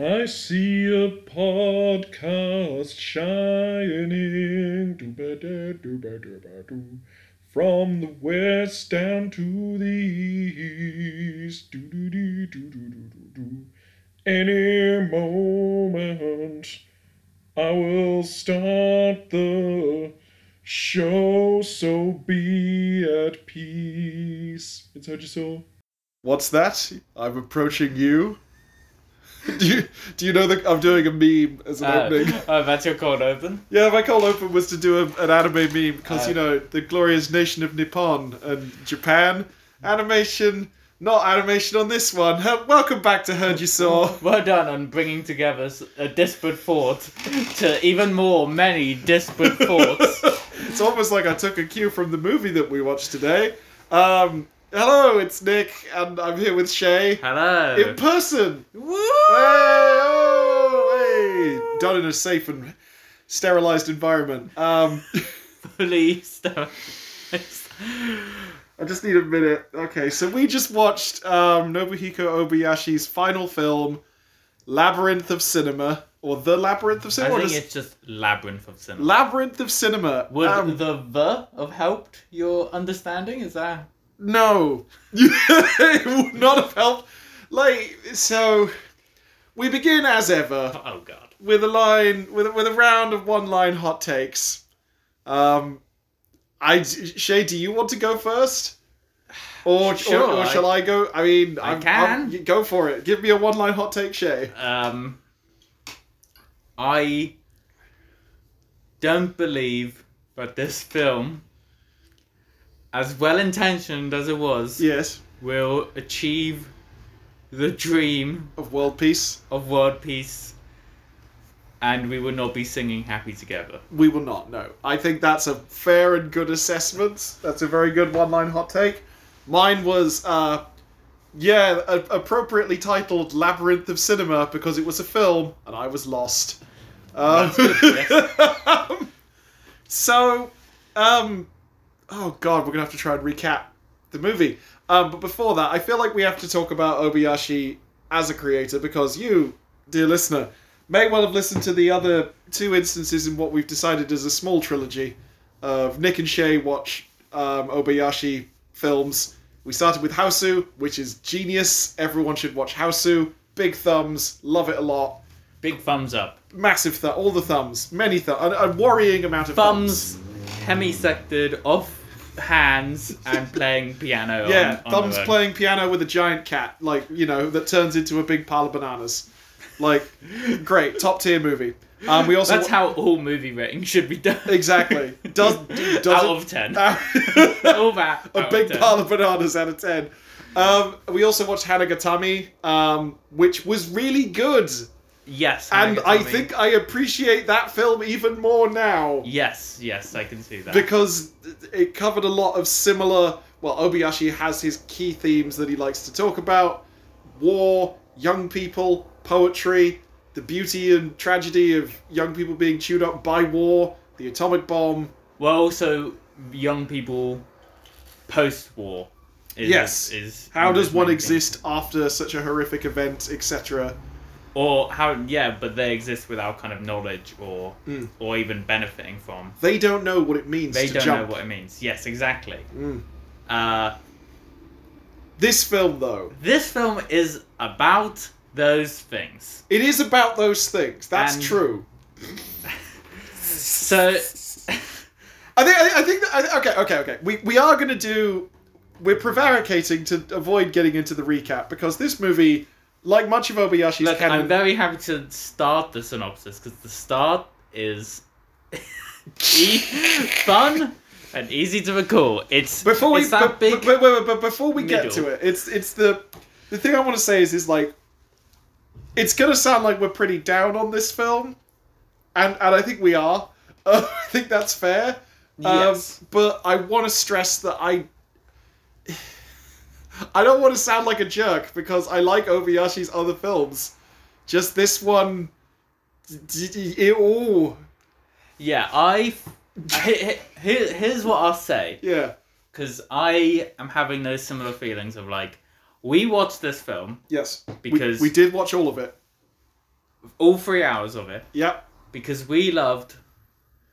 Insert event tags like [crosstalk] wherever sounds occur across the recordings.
I see a podcast shining from the west down to the east. Any moment, I will start the show, so be at peace. It's heard you so. What's that? I'm approaching you. Do you do you know that I'm doing a meme as an opening? [laughs] oh, that's your cold open. Yeah, my cold open was to do a, an anime meme because Uh, you know the glorious nation of Nippon and Japan animation, not animation on this one. Uh, Welcome back to Heard You Saw. [laughs] Well done on bringing together a disparate fort to even more many disparate forts. [laughs] It's almost like I took a cue from the movie that we watched today. Um, hello, it's Nick, and I'm here with Shay Hello. in person. Woo! Hey, oh, hey. Done in a safe and sterilized environment. Um, [laughs] Fully sterilized. I just need a minute. Okay, so we just watched um, Nobuhiko Obayashi's final film, Labyrinth of Cinema, or The Labyrinth of Cinema. or think just- it's just labyrinth of cinema. Labyrinth of Cinema. Would Um, the the have helped your understanding? Is that No, [laughs] it would not have helped. Like so, we begin as ever oh god? with a line with a, with a round of one line hot takes. Um, I Shay, do you want to go first? Or, Sure, or, or I- shall I go? I mean, I I'm- can. I'm- go for it. Give me a one line hot take, Shay. Um, I don't believe that this film, as well intentioned as it was, Yes, will achieve the dream of world peace. of world peace, and we will not be singing happy together. We will not. No, I think that's a fair and good assessment. That's a very good one line hot take. Mine was, uh, yeah, a- appropriately titled Labyrinth of Cinema because it was a film and I was lost. Um, That's good, yes. [laughs] so, um, oh god, we're gonna have to try and recap the movie. Um, but before that, I feel like we have to talk about Obayashi as a creator because you, dear listener, may well have listened to the other two instances in what we've decided is a small trilogy of Nick and Shay watch um, Obayashi films. We started with Hausu, which is genius. Everyone should watch Hausu. Big thumbs, love it a lot. Big thumbs up. Massive thumb, all the thumbs, many thumbs, a, a worrying amount of thumbs. Thumbs hemisected off hands and playing piano. [laughs] Yeah, on, on thumbs playing piano with a giant cat, like you know, that turns into a big pile of bananas. Like, [laughs] great, top tier movie. Um, we also That's how all movie ratings should be done. exactly does [laughs] does out it- of ten. a all that. of big 10. pile of bananas out of ten. Um, we also watched Hanagatami, um, which was really good, Yes. and I think I appreciate that film even more now. Yes, yes, I can see that. because it covered a lot of similar. Well, Obayashi has his key themes that he likes to talk about: war, young people, poetry, the beauty and tragedy of young people being chewed up by war, the atomic bomb. well, also young people post-war. Is, Yes. Is How does one exist after such a horrific event, etc.? Or how? Yeah, but they exist without kind of knowledge or Mm. or even benefiting from. They don't know what it means They to don't jump. know what it means. Yes, exactly. Mm. Uh, This film, though, this film is about those things. it is about those things. That's And- true. [laughs] So I think. I, I think. That, okay. Okay. Okay. We we are gonna do. We're prevaricating to avoid getting into the recap because this movie, like much of Obayashi's Look, canon, I'm very happy to start the synopsis because the start is [laughs] e- fun and easy to recall. It's before we it's that but, big. but, wait, but before we get to it, it's it's the the thing I want to say is is like it's gonna sound like we're pretty down on this film, and and I think we are. Uh, [laughs] I think that's fair. Um, Yes. but I want to stress that I. I don't want to sound like a jerk because I like Obayashi's other films. Just this one. d- d- It, ooh, yeah, I. he- he- Here, here's what I'll say yeah, because I am having those similar feelings of like we watched this film yes. We- Because- we, did watch all of it. all three hours of it Yep. because we loved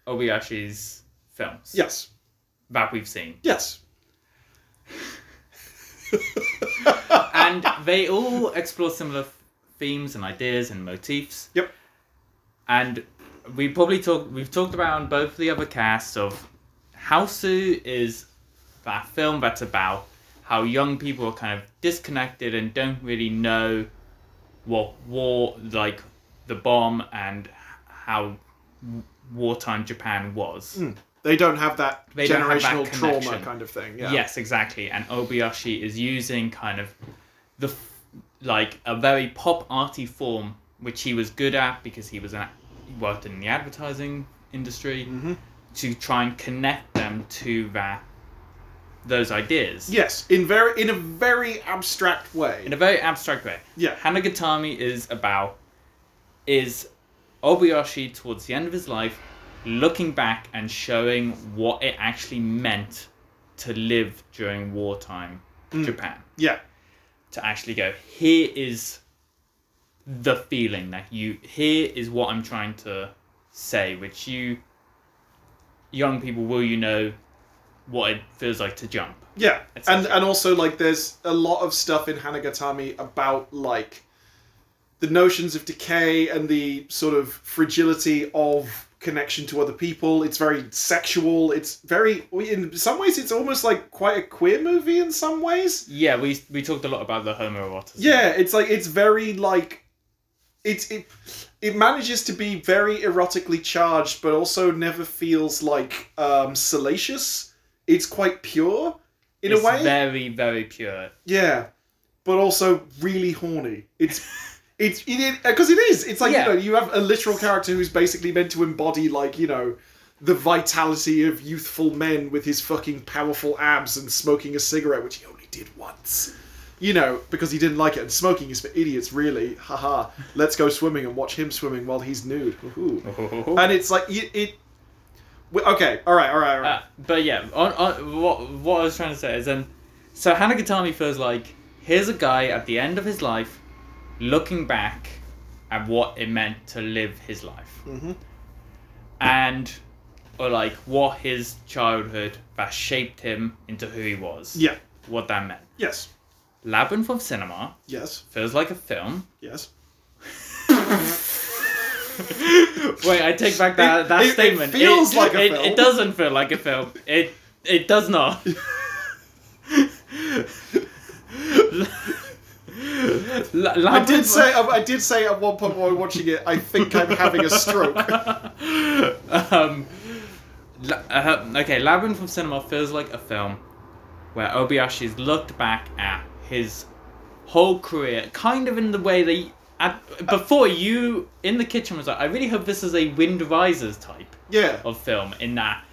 Obayashi's films Yes. that we've seen. Yes. [laughs] and they all explore similar themes and ideas and motifs. Yep. And we probably talked we've talked about on both the other casts of Hausu is that film that's about how young people are kind of disconnected and don't really know what war like the bomb and how wartime Japan was. Hmm. They don't have that They have that generational trauma kind of thing. Yeah. Yes, exactly. And Obayashi is using kind of the like a very pop arty form, which he was good at because he was an he worked in the advertising industry, Mhm. to try and connect them to that those ideas Yes, in very in a very abstract way. in a very abstract way. yeah. Hanagatami is about is Obayashi towards the end of his life looking back and showing what it actually meant to live during wartime mm. Japan. Yeah. To actually go, here is the feeling that you here is what I'm trying to say, which you young people will you know what it feels like to jump. Yeah, and and also like there's a lot of stuff in Hanagatami about like the notions of decay and the sort of fragility of connection to other people. It's very sexual. It's very in some ways it's almost like quite a queer movie in some ways. Yeah, we we talked a lot about the homoeroticism. Yeah, it's like it's very like it's it it manages to be very erotically charged, but also never feels like um, salacious. It's quite pure in it's a way. very very pure. Yeah, but also really horny. It's it's it because it is. It's like Yeah. you know you have a literal character who's basically meant to embody like you know the vitality of youthful men with his fucking powerful abs and smoking a cigarette, which he only did once. You know, because he didn't like it, and smoking is for idiots, really. Haha. Let's go swimming and watch him swimming while he's nude. And it's like it. it okay, all right, all right, all right. Uh, but yeah, on, on, what what I was trying to say is then, so Hanagatami feels like here's a guy at the end of his life, looking back at what it meant to live his life, Mhm. and or like what his childhood that shaped him into who he was. yeah. what that meant. Yes. Labyrinth of Cinema Yes. feels like a film. Yes. [laughs] Wait, I take back that It- that it- it statement. feels like a it, film. It doesn't feel like a film. It it does not. [laughs] [laughs] La- I did say I did say at one point while watching it, I think I'm having a stroke. [laughs] um, uh, okay, Labyrinth from Cinema feels like a film where Obayashi's looked back at his whole career, kind of in the way that at, before you in the kitchen was like, I really hope this is a Wind Rises type Yeah. of film. In that,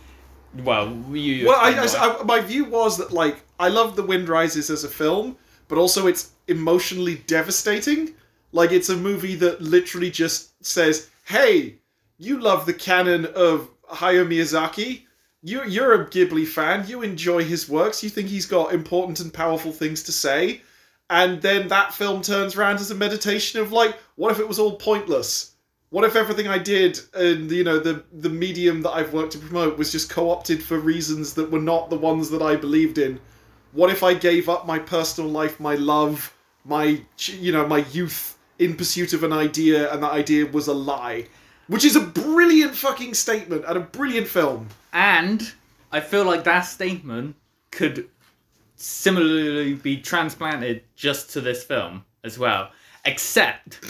well, you. Well, I. I- I- my view was that like I love The Wind Rises as a film, but also it's emotionally devastating. Like it's a movie that literally just says, "Hey, you love the canon of Hayao Miyazaki. You you're a Ghibli fan. You enjoy his works. You think he's got important and powerful things to say." And then that film turns around as a meditation of like, what if it was all pointless? What if everything I did and you know the the medium that I've worked to promote was just co-opted for reasons that were not the ones that I believed in? What if I gave up my personal life, my love, my you know my youth in pursuit of an idea, and that idea was a lie? Which is a brilliant fucking statement and a brilliant film. And I feel like that statement could similarly be transplanted just to this film as well. Except,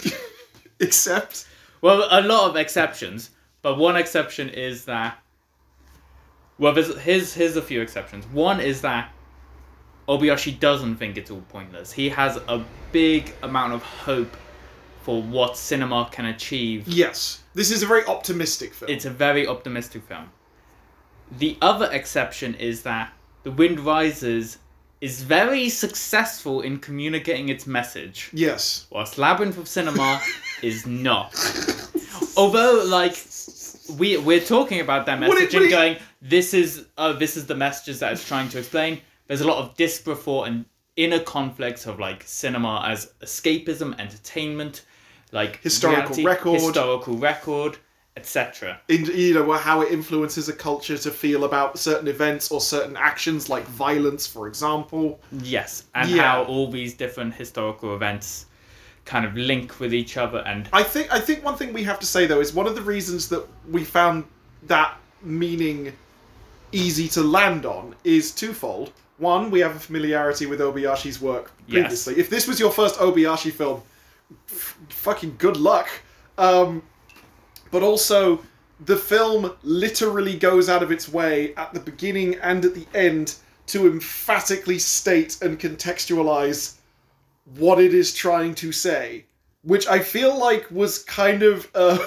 [laughs] Except, well, a lot of exceptions, but one exception is that. Well, there's, here's, here's a few exceptions. One is that Obayashi doesn't think it's all pointless. He has a big amount of hope for what cinema can achieve yes, this is a very optimistic film. it's a very optimistic film. The other exception is that The Wind Rises is very successful in communicating its message, yes. whilst Labyrinth of Cinema [laughs] is not. Although, like, we we're talking about that What it- message what and it- going, this is oh, this is the messages that it's trying to explain. There's a lot of disparate and inner conflicts of like cinema as escapism, entertainment. like Historical reality, record. historical record, etc. in, you know how it influences a culture to feel about certain events or certain actions like violence for example Yes, and Yeah. how all these different historical events kind of link with each other and i think i think one thing we have to say though is one of the reasons that we found that meaning easy to land on is twofold one we have a familiarity with obayashi's work Yes. previously if this was your first obayashi film f- fucking good luck um, but also the film literally goes out of its way at the beginning and at the end to emphatically state and contextualize what it is trying to say, which I feel like was kind of uh,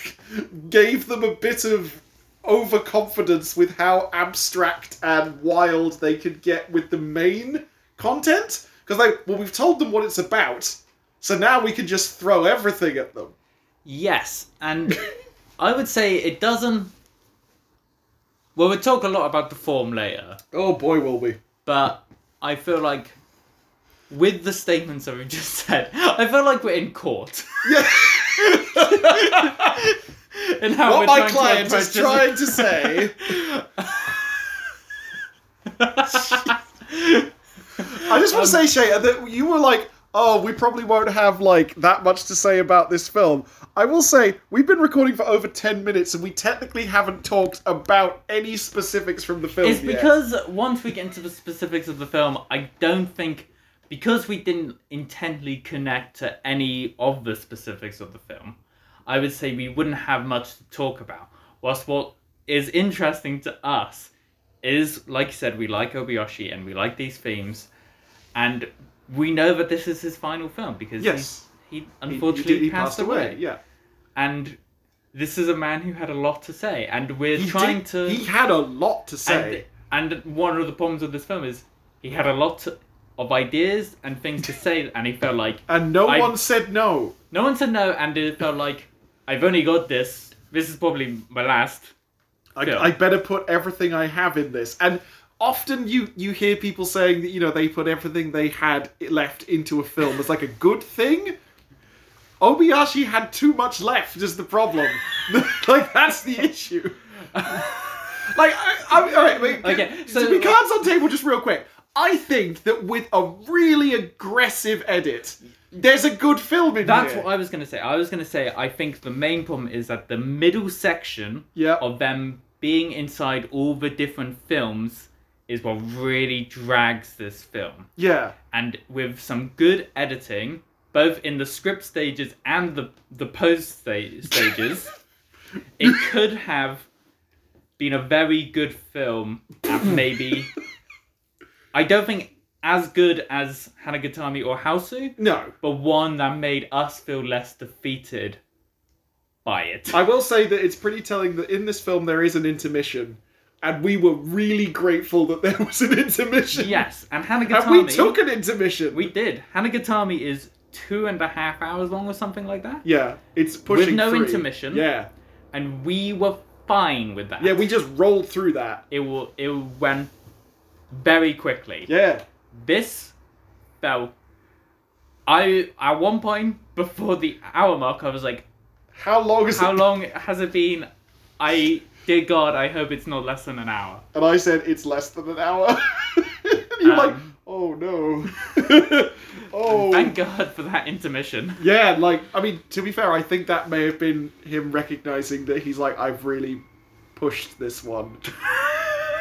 [laughs] gave them a bit of overconfidence with how abstract and wild they could get with the main content. Because like, well, we've told them what it's about, so now we can just throw everything at them. yes, and [laughs] I would say it doesn't. Well, we'll talk a lot about the form later, Oh boy, will we! but I feel like with the statements that we've just said, I feel like we're in court. Yeah. [laughs] [laughs] and how what my client is trying to say. [laughs] I just want to say, um, Shay, that you were like, "Oh, we probably won't have like that much to say about this film." I will say we've been recording for over ten minutes, and we technically haven't talked about any specifics from the film. It's yet. because once we get into the specifics of the film, I don't think because we didn't intently connect to any of the specifics of the film, I would say we wouldn't have much to talk about. Whilst what is interesting to us is, like you said, we like Obayashi and we like these themes, and we know that this is his final film because Yes. he, he unfortunately he, he passed, away. Yeah, and this is a man who had a lot to say, and we're he trying did- to. He had a lot to say. And, and one of the problems with this film is he had a lot of ideas and things to [laughs] say, and he felt like And no I- one said no. no one said no, and it felt like I've only got this. This is probably my last. I, film. I better put everything I have in this. And often you you hear people saying that you know they put everything they had left into a film as like a good thing. Obayashi had too much left is the problem. [laughs] like that's the issue. [laughs] like I, I, all right, wait, Okay, so be cards on table just real quick. I think that with a really aggressive edit, there's a good film in there. That's here. what I was gonna say. I was gonna say I think the main problem is that the middle section Yeah. of them being inside all the different films is what really drags this film. yeah. and with some good editing, both in the script stages and the the post sta- stages, [laughs] it could have been a very good film. And maybe [laughs] I don't think as good as Hanagatami or Hausu, No. but one that made us feel less defeated by it. I will say that it's pretty telling that in this film there is an intermission, and we were really grateful that there was an intermission. yes, and Hanagatami. And we took an intermission. we did. Hanagatami is two and a half hours long or something like that, yeah, it's pushing with no three. intermission. Yeah, and we were fine with that. yeah, we just rolled through that. it will it went very quickly. Yeah, This felt I at one point before the hour mark I was like, how long is how it? long has it been? I dear God, I hope it's not less than an hour. And I said it's less than an hour. And [laughs] You're like, Um, oh no. [laughs] oh. Thank God for that intermission. [laughs] Yeah, like I mean, to be fair, I think that may have been him recognizing that he's like, I've really pushed this one.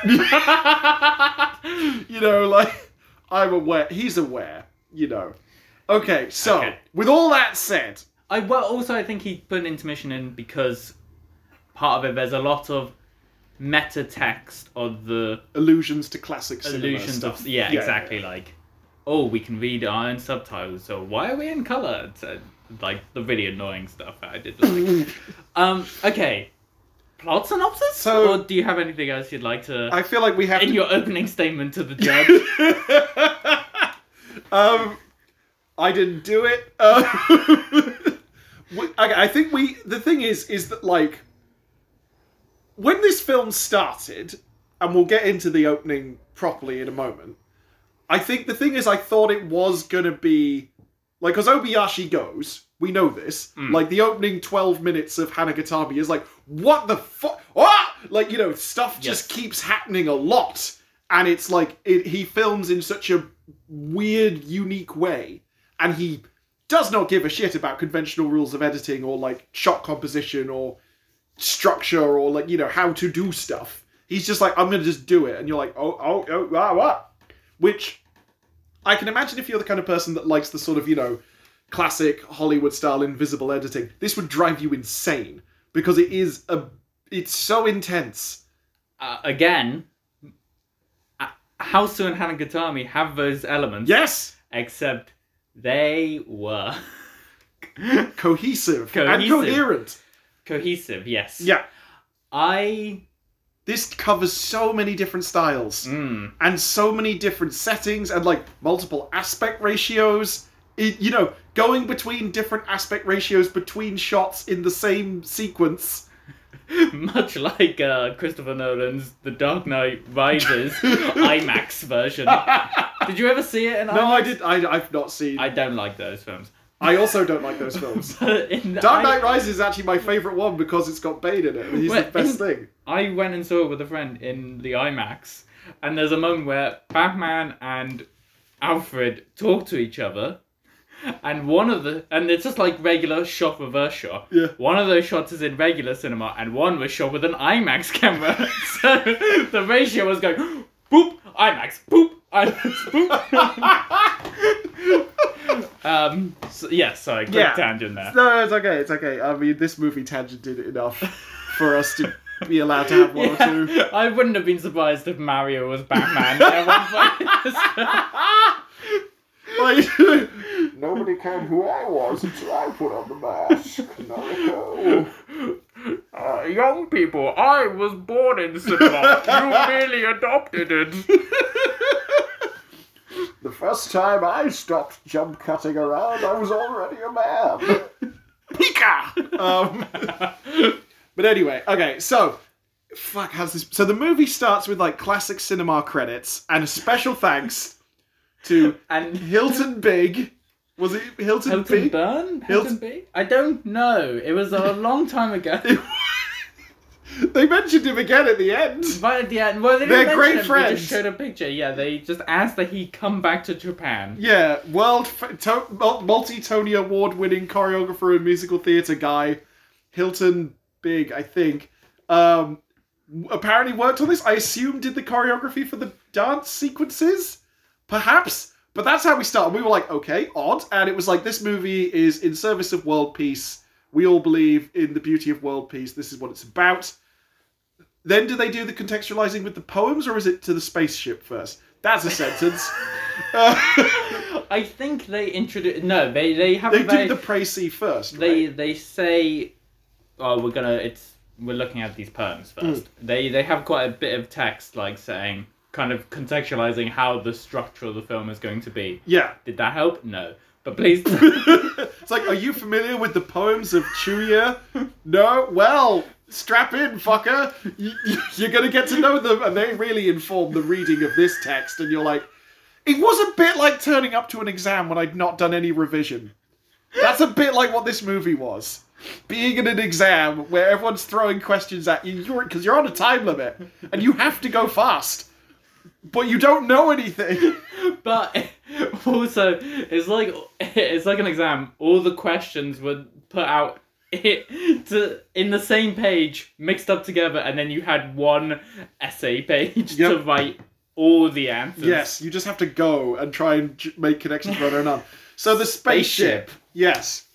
[laughs] you know, like I'm aware. He's aware. You know. Okay, so Okay. with all that said, I well also I think he put an intermission in because part of it there's a lot of meta text of the allusions to classic cinema illusions stuff. of yeah, exactly like oh we can read our own subtitles so why are we in color It's, uh, like the really annoying stuff that i did like [laughs] um okay plot synopsis So- or do you have anything else you'd like to I feel like we have in to. your opening statement to the [laughs] judge um, I didn't do it. Uh, [laughs] we- okay, I think we. The thing is, is that like when this film started, and we'll get into the opening properly in a moment. I think the thing is, I thought it was gonna be like, because Obayashi goes, We know this. Mm. Like the opening 12 minutes of Hanagatami is like, what the fuck? Ah! Like, you know, stuff just Yes. keeps happening a lot. And it's like, it, he films in such a weird, unique way. And he does not give a shit about conventional rules of editing or like shot composition or structure or like, you know, how to do stuff. He's just like, I'm going to just do it. And you're like, oh, oh, oh, ah, what? Which I can imagine if you're the kind of person that likes the sort of, you know, classic Hollywood style invisible editing, this would drive you insane because it is a it's so intense. Uh, again, uh, House and Hanagatami have those elements. Yes, Except they were [laughs] cohesive, and coherent. cohesive. Yes. Yeah, I. this covers so many different styles Mm, and so many different settings and like multiple aspect ratios. It, you know, going between different aspect ratios between shots in the same sequence. [laughs] much like uh, Christopher Nolan's The Dark Knight Rises [laughs] IMAX version. [laughs] Did you ever see it in No, I did. I, I've not seen. I I, don't like those films. I also don't like those films. But in the Dark I- Knight Rises is actually my favorite one because it's got Bane in it. He's the best in- thing. I went and saw it with a friend in the IMAX, and there's a moment where Batman and Alfred talk to each other, and one of the and it's just like regular shot reverse shot. Yeah. One of those shots is in regular cinema, and one was shot with an IMAX [laughs] camera. so the ratio was going boop IMAX boop IMAX boop. [laughs] um. So, yeah. Sorry. Quick Yeah. tangent there. No, it's okay. It's okay. I mean, this movie tangent tangented enough for us to be allowed to have one or [laughs] two. I wouldn't have been surprised if Mario was Batman. At one point. Like, [laughs] Nobody cared who I was until I put on the mask. Naruto. [laughs] uh, young people, I was born in cinema. You [laughs] merely adopted it. The first time I stopped jump cutting around, I was already a man. Pika. Um, but anyway, okay. So, fuck. How's this? So the movie starts with like classic cinema credits and a special thanks to And Hilton Big. Was it Hilton, Hilton Big? Burn? Hilton- Hilton I don't know. It was a long time ago. [laughs] They mentioned him again at the end. But at the end, well, they They're didn't great mention him, They just showed a picture. Yeah, they just asked that he come back to Japan. Yeah, world f- to- multi-Tony award-winning choreographer and musical theatre guy, Hilton Big, I think. Um, apparently worked on this. I assume did the choreography for the dance sequences, perhaps. But that's how we started. We were like, okay, odd, and it was like this movie is in service of world peace. We all believe in the beauty of world peace. This is what it's about. Then do they do the contextualizing with the poems, or is it to the spaceship first? That's a sentence. Uh, [laughs] I think they introduced. No, they they have They a very, do the précis first. they right? they say oh we're gonna it's we're looking at these poems first Hmm. they they have quite a bit of text like saying kind of contextualizing how the structure of the film is going to be yeah. did that help no but please [laughs] it's like, are you familiar with the poems of Chuya? No? Well, strap in, fucker. You, you're going to get to know them, and they really inform the reading of this text, and you're like, it was a bit like turning up to an exam when I'd not done any revision. That's a bit like what this movie was. Being in an exam where everyone's throwing questions at you, you're because you're on a time limit and you have to go fast, but you don't know anything. [laughs] but also it's like it's like an exam all the questions were put out it, [laughs] to in the same page mixed up together and then you had one essay page to write all the answers Yes, you just have to go and try and make connections whether or not. So the spaceship. Spaceship. Yes.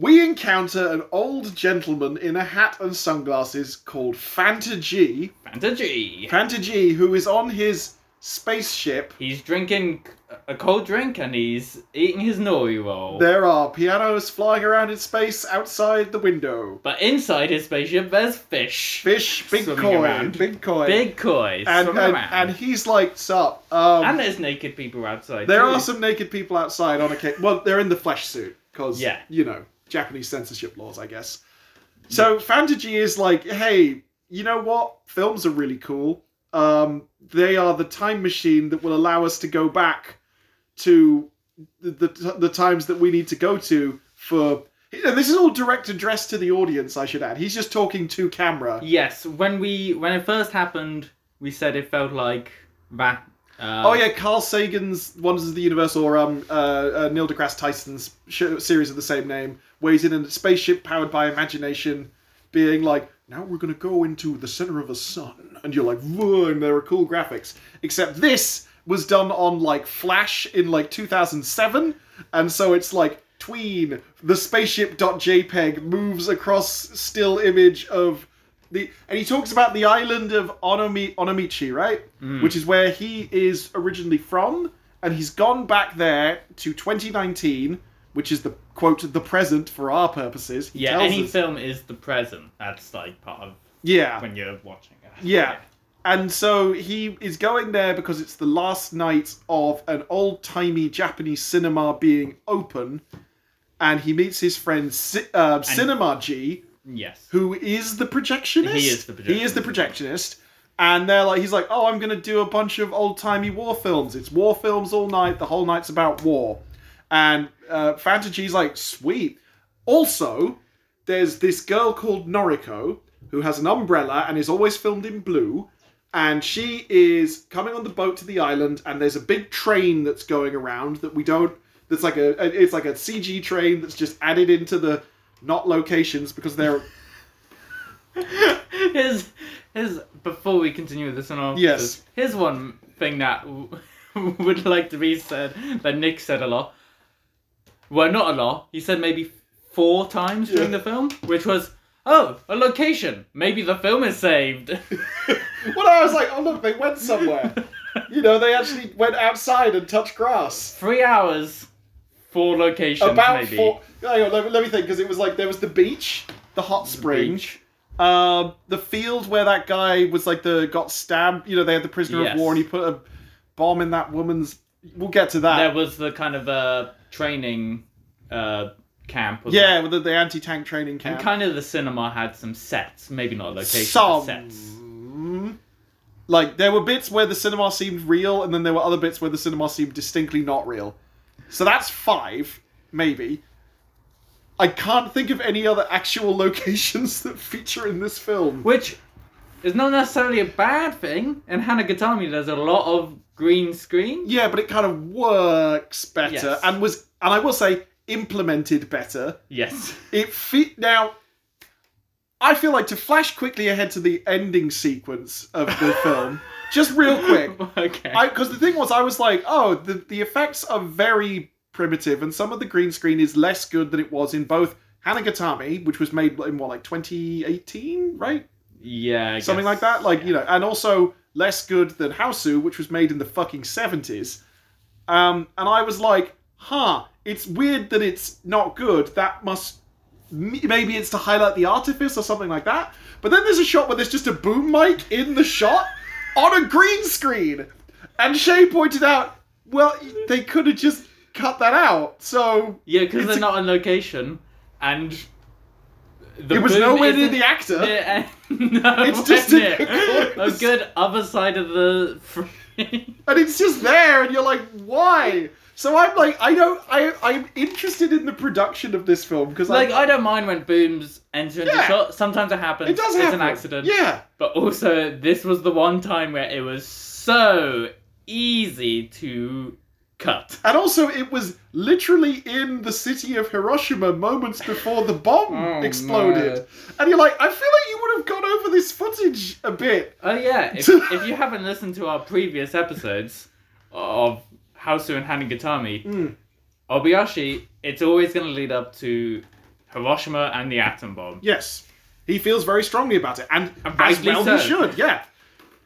We encounter an old gentleman in a hat and sunglasses called Fanta G. fantasy Fanta G, who is on his spaceship. He's drinking a cold drink and he's eating his nori roll. There are pianos flying around in space outside the window. But inside his spaceship, there's fish. Fish, big Swimming koi, around. big koi. Big koi and, and, and he's like, sup. Um, And there's naked people outside. There too. are some naked people outside on occasion. Well, they're in the flesh suit because, Yeah. you know, Japanese censorship laws, I guess. So Fanta G is like, hey, you know what? Films are really cool. Um, they are the time machine that will allow us to go back to the, the the times that we need to go to for. And this is all direct address to the audience, I should add. He's just talking to camera. Yes, when we when it first happened, we said it felt like that. Uh, Oh yeah, Carl Sagan's Wonders of the Universe, or um, uh, uh, Neil deGrasse Tyson's sh- series of the same name, where he's in a spaceship powered by imagination, being like, "Now we're gonna go into the center of a sun," and you're like! And there are cool graphics. Except this was done on like Flash in like 2007, and so it's like tween the spaceship.jpg moves across still image of the and he talks about the island of Onomi, Onomichi, right? Which is where he is originally from, and he's gone back there to 2019, which is the quote the present for our purposes. He yeah, any us- film is the present. That's like part of yeah, when you're watching it. yeah. And so he is going there because it's the last night of an old timey Japanese cinema being open, and he meets his friend uh, Cinema G, Yes. who is the projectionist. He is the He is the projectionist. And they're like, he's like, oh, I'm going to do a bunch of old timey war films. It's war films all night. The whole night's about war. And uh, Fantasy's like, sweet. Also, there's this girl called Noriko who has an umbrella and is always filmed in blue. And she is coming on the boat to the island, and there's a big train that's going around that we don't. That's like a. It's like a CG train that's just added into the not locations because they're [laughs] Here's, here's before we continue with this and all. Yes. Here's one thing that w- [laughs] would like to be said that Nick said a lot. Well, not a lot. He said maybe four times during Yeah. the film, which was, "Oh, a location. Maybe the film is saved." [laughs] Well, I was like, oh look, they went somewhere. you know, they actually went outside and touched grass. Three hours, four locations, About maybe. four. Hang on, let, me- let me think, because it was like there was the beach, the hot spring, beach. um, the field where that guy was like the got stabbed. You know, they had the prisoner Yes. of war, and he put a bomb in that woman's. We'll get to that. There was the kind of uh, training uh, camp. wasn't yeah, with the, the anti-tank training camp. And kind of the cinema had some sets, maybe not locations, Some. but sets. Like there were bits where the cinema seemed real, and then there were other bits where the cinema seemed distinctly not real. So that's five, maybe. I can't think of any other actual [laughs] locations that feature in this film. Which is not necessarily a bad thing. In Hanagatami, there's a lot of green screen. Yeah, but it kind of works better, Yes. and was, and I will say, implemented better. Yes. It fit now. I feel like to flash quickly ahead to the ending sequence of the [laughs] film, just real quick. [laughs] okay. because the thing was, I was like, oh, the the effects are very primitive, and some of the green screen is less good than it was in both Hanagatami, which was made in what like 2018, right? yeah. I Something guess. like that, like you know, and also less good than Hausu, which was made in the fucking 70s. Um, and I was like, huh, it's weird that it's not good. That must maybe it's to highlight the artifice or something like that. But then there's a shot where there's just a boom mic in the shot on a green screen. And Shay pointed out, well, they could have just cut that out. So Yeah, because they're a- not on location, and the it was nowhere near the actor. Yeah, [laughs] no, It's just near. a good other side of the [laughs] and it's just there, and you're like, why? So I'm like, I don't, I, I'm interested in the production of this film because like I don't mind when booms enter into Yeah. shot. Sometimes it happens. it does it's happen. an accident. Yeah, But also, this was the one time where it was so easy to cut. and also it was literally in the city of Hiroshima moments before the bomb Oh, exploded, man. and you're like, I feel like you would have gone over this footage a bit. Oh yeah, [laughs] if, if you haven't listened to our previous episodes of Hausu and Hanagatami, Mm. Obayashi, it's always going to lead up to Hiroshima and the atom bomb. Yes, he feels very strongly about it, and And as well so. he should. Yeah,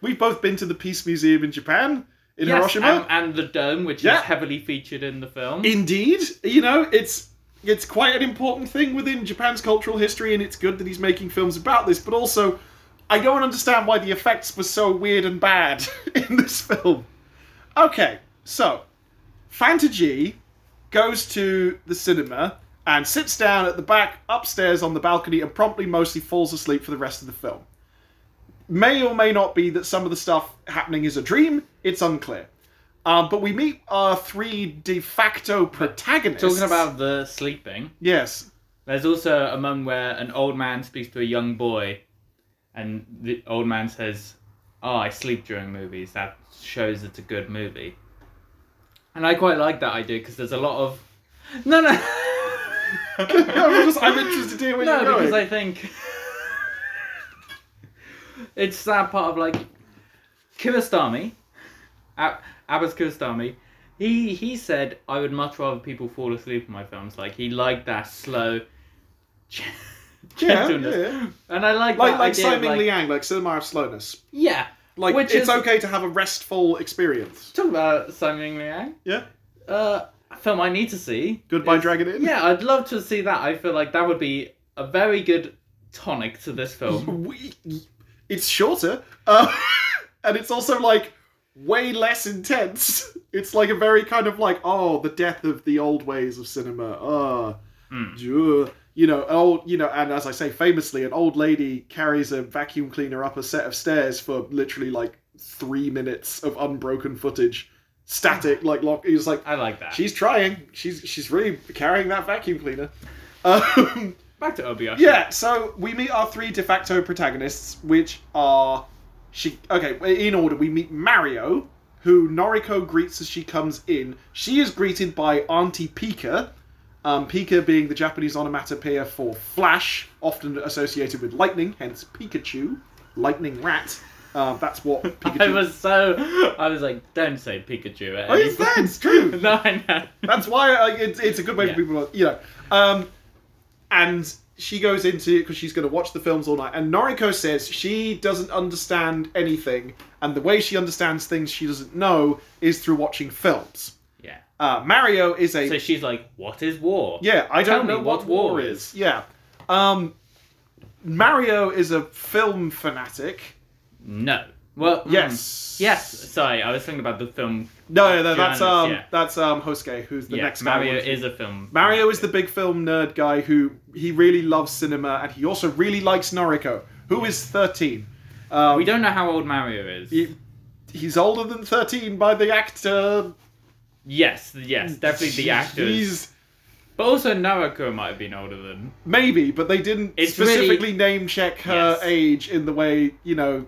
we've both been to the Peace Museum in Japan, in Yes, Hiroshima. and, and the dome, which Yeah. is heavily featured in the film. Indeed, you know, it's it's quite an important thing within Japan's cultural history, and it's good that he's making films about this. But also, I don't understand why the effects were so weird and bad [laughs] in this film. Okay, so Fanta G goes to the cinema and sits down at the back upstairs on the balcony and promptly mostly falls asleep for the rest of the film. May or may not be that some of the stuff happening is a dream, it's unclear. Um, but we meet our three de facto protagonists. Talking about the sleeping, yes, there's also a moment where an old man speaks to a young boy, and the old man says, "Oh, I sleep during movies. That shows it's a good movie." And I quite like that idea because there's a lot of no, no. [laughs] I'm, just, I'm interested to hear where no, you're going. because I think it's that part of like Kiarostami, Ab- Abbas Kiarostami. He he said I would much rather people fall asleep in my films. Like he liked that slow [laughs] Yeah, gentleness, yeah. and I like like that like idea Simon like, Liang, like cinema of slowness. Yeah, Like Which it's is- okay to have a restful experience. talk about Tsai Ming-liang. Yeah. Uh, a film I need to see. Goodbye, is- Dragon Inn. Yeah, I'd love to see that. I feel like that would be a very good tonic to this film. [laughs] We, it's shorter, uh, [laughs] and it's also like way less intense. [laughs] It's like a very kind of like oh the death of the old ways of cinema. Ah, Hmm. Ugh. You know, old you know, and as I say, famously, an old lady carries a vacuum cleaner up a set of stairs for literally like three minutes of unbroken footage, static [sighs] like lock. He's like. I like that. She's trying. She's she's really carrying that vacuum cleaner. Um, Back to Obi. yeah, so we meet our three de facto protagonists, which are she. Okay, in order, we meet Mario, who Noriko greets as she comes in. She is greeted by Auntie Pika. Um, Pika being the Japanese onomatopoeia for flash, often associated with lightning, hence Pikachu, lightning rat. Um, that's what [laughs] Pikachu. I was so. I was like, don't say Pikachu. At Oh, it's point. it's true. [laughs] no, I know. That's why like, it's, it's a good way Yeah. for people, to, you know. Um, and she goes into because she's going to watch the films all night. And Noriko says she doesn't understand anything, and the way she understands things she doesn't know is through watching films. Uh, Mario is a So she's like, what is war? yeah. I Tell don't know what, what war war is. Yeah. Um, Mario is a film fanatic. No. Well, mm, Yes. Yes. Sorry, I was thinking about the film. No, no, no that's um, yeah. that's um, Hosuke, who's the yeah, next guy. Mario we're- is a film. Mario is the big film nerd guy who he really loves cinema and he also really likes Noriko, who is 13. Um, We don't know how old Mario is. he- he's older than 13 by the actor. Yes, yes, definitely the actors. He's But also Noriko might have been older than. maybe, but they didn't It's specifically name check her Yes. age in the way you know.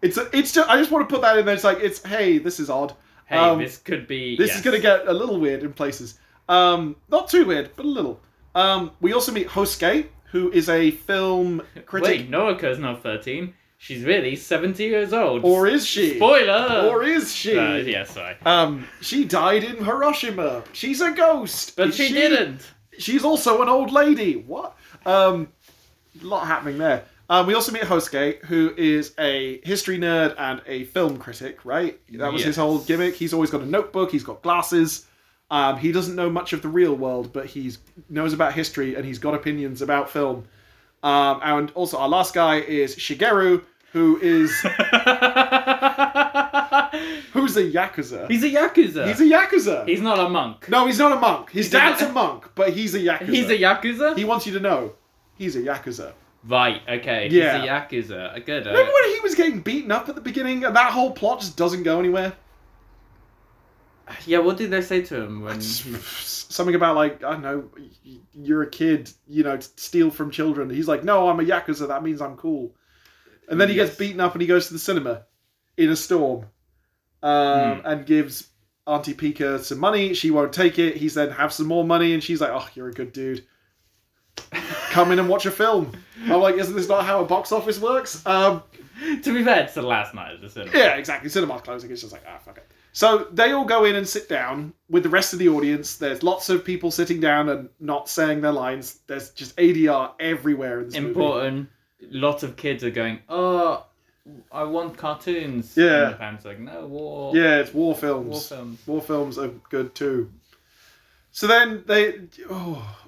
It's a, it's just I just want to put that in there. It's like it's hey, this is odd. Hey, Um, this could be. This yes. is going to get a little weird in places. Um, not too weird, but a little. Um, we also meet Hosuke, who is a film [laughs] critic. Wait, Noriko's not 13. She's really 70 years old. Or is she? Spoiler! Or is she? Uh, yeah, sorry. Um, she died in Hiroshima. She's a ghost. But she, didn't. She's also an old lady. What? Um, a lot happening there. Um, we also meet Hosuke, who is a history nerd and a film critic, right? That was his Yes. whole gimmick. He's always got a notebook, he's got glasses. Um, he doesn't know much of the real world, but he knows about history and he's got opinions about film. Um, and also, our last guy is Shigeru, who is [laughs] who's a yakuza. He's a Yakuza. He's a yakuza. He's not a monk. no, he's not a monk. His He's a- dad's a monk, but he's a yakuza. He's a Yakuza? He wants you to know he's a yakuza. Right, okay. Yeah. He's a Yakuza. Good. uh, Remember when he was getting beaten up at the beginning, and that whole plot just doesn't go anywhere? yeah, what did they say to him when. Something about like I don't know, you're a kid, you know, to steal from children. He's like, no, I'm a yakuza. That means I'm cool. And then he gets beaten up, and he goes to the cinema in a storm, um, Hmm. and gives Auntie Pika some money. She won't take it. He's then have some more money, and she's like, oh, you're a good dude. Come in and watch a film. I'm like, isn't this not how a box office works? Um, to be fair, it's the last night of the cinema. Yeah, exactly. Cinema closing. It's just like, ah, fuck it. So they all go in and sit down with the rest of the audience. There's lots of people sitting down and not saying their lines. There's just ADR everywhere in this movie. Important. Lots of kids are going, oh, I want cartoons. Yeah. And the parents are like, no, war. Yeah, it's war films. War films. War films are good too. So then they, oh.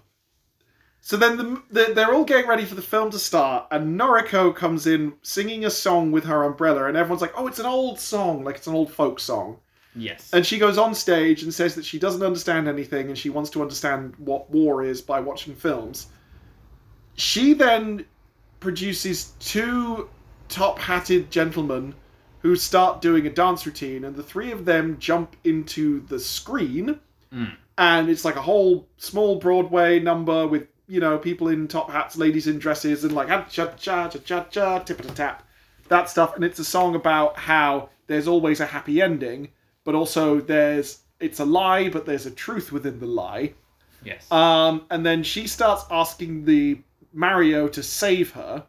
So then the, the, they're all getting ready for the film to start, and Noriko comes in singing a song with her umbrella, and everyone's like, "Oh, it's an old song, like it's an old folk song." Yes. And she goes on stage and says that she doesn't understand anything and she wants to understand what war is by watching films. She then produces two top hatted gentlemen who start doing a dance routine, and the three of them jump into the screen, Mm. and it's like a whole small Broadway number with you know people in top hats, ladies in dresses, and like cha cha cha cha cha tip a tap, that stuff, and it's a song about how there's always a happy ending, but also there's it's a lie, but there's a truth within the lie. Yes. Um, and then she starts asking the Mario to save her,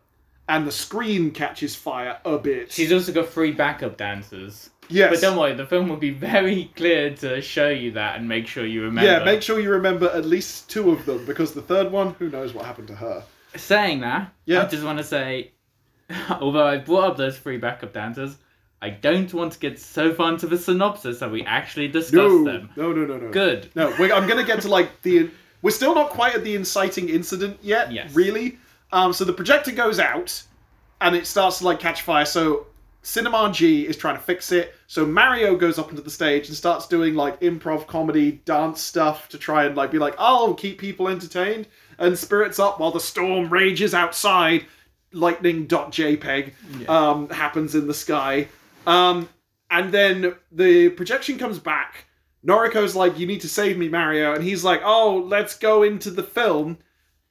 and the screen catches fire a bit. She's also got three backup dancers. yes. But don't worry, the film will be very clear to show you that and make sure you remember. yeah, make sure you remember at least two of them because the third one, who knows what happened to her. Saying that, Yeah. I just want to say, [laughs] although I brought up those three backup dancers, I don't want to get so far into the synopsis that we actually discuss No, them. no, no, no, no. Good. No, we're, I'm gonna get to like the. We're still not quite at the inciting incident yet. Yes. Really. Um. So the projector goes out, and it starts to like catch fire. So Cinema G is trying to fix it. So Mario goes up onto the stage and starts doing like improv comedy dance stuff to try and like be like, I'll keep people entertained. And spirits up while the storm rages outside. Lightning.jpg um, happens in the sky. Um, and then the projection comes back. Noriko's like, "You need to save me, Mario," and he's like, "Oh, let's go into the film."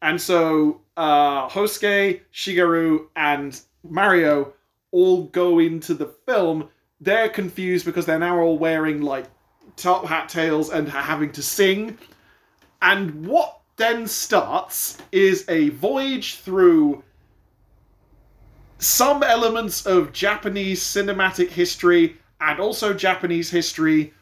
And so uh, Hosuke, Shigeru, and Mario all go into the film. They're confused because they're now all wearing like top hat tails and having to sing. And what then starts is a voyage through some elements of Japanese cinematic history and also Japanese history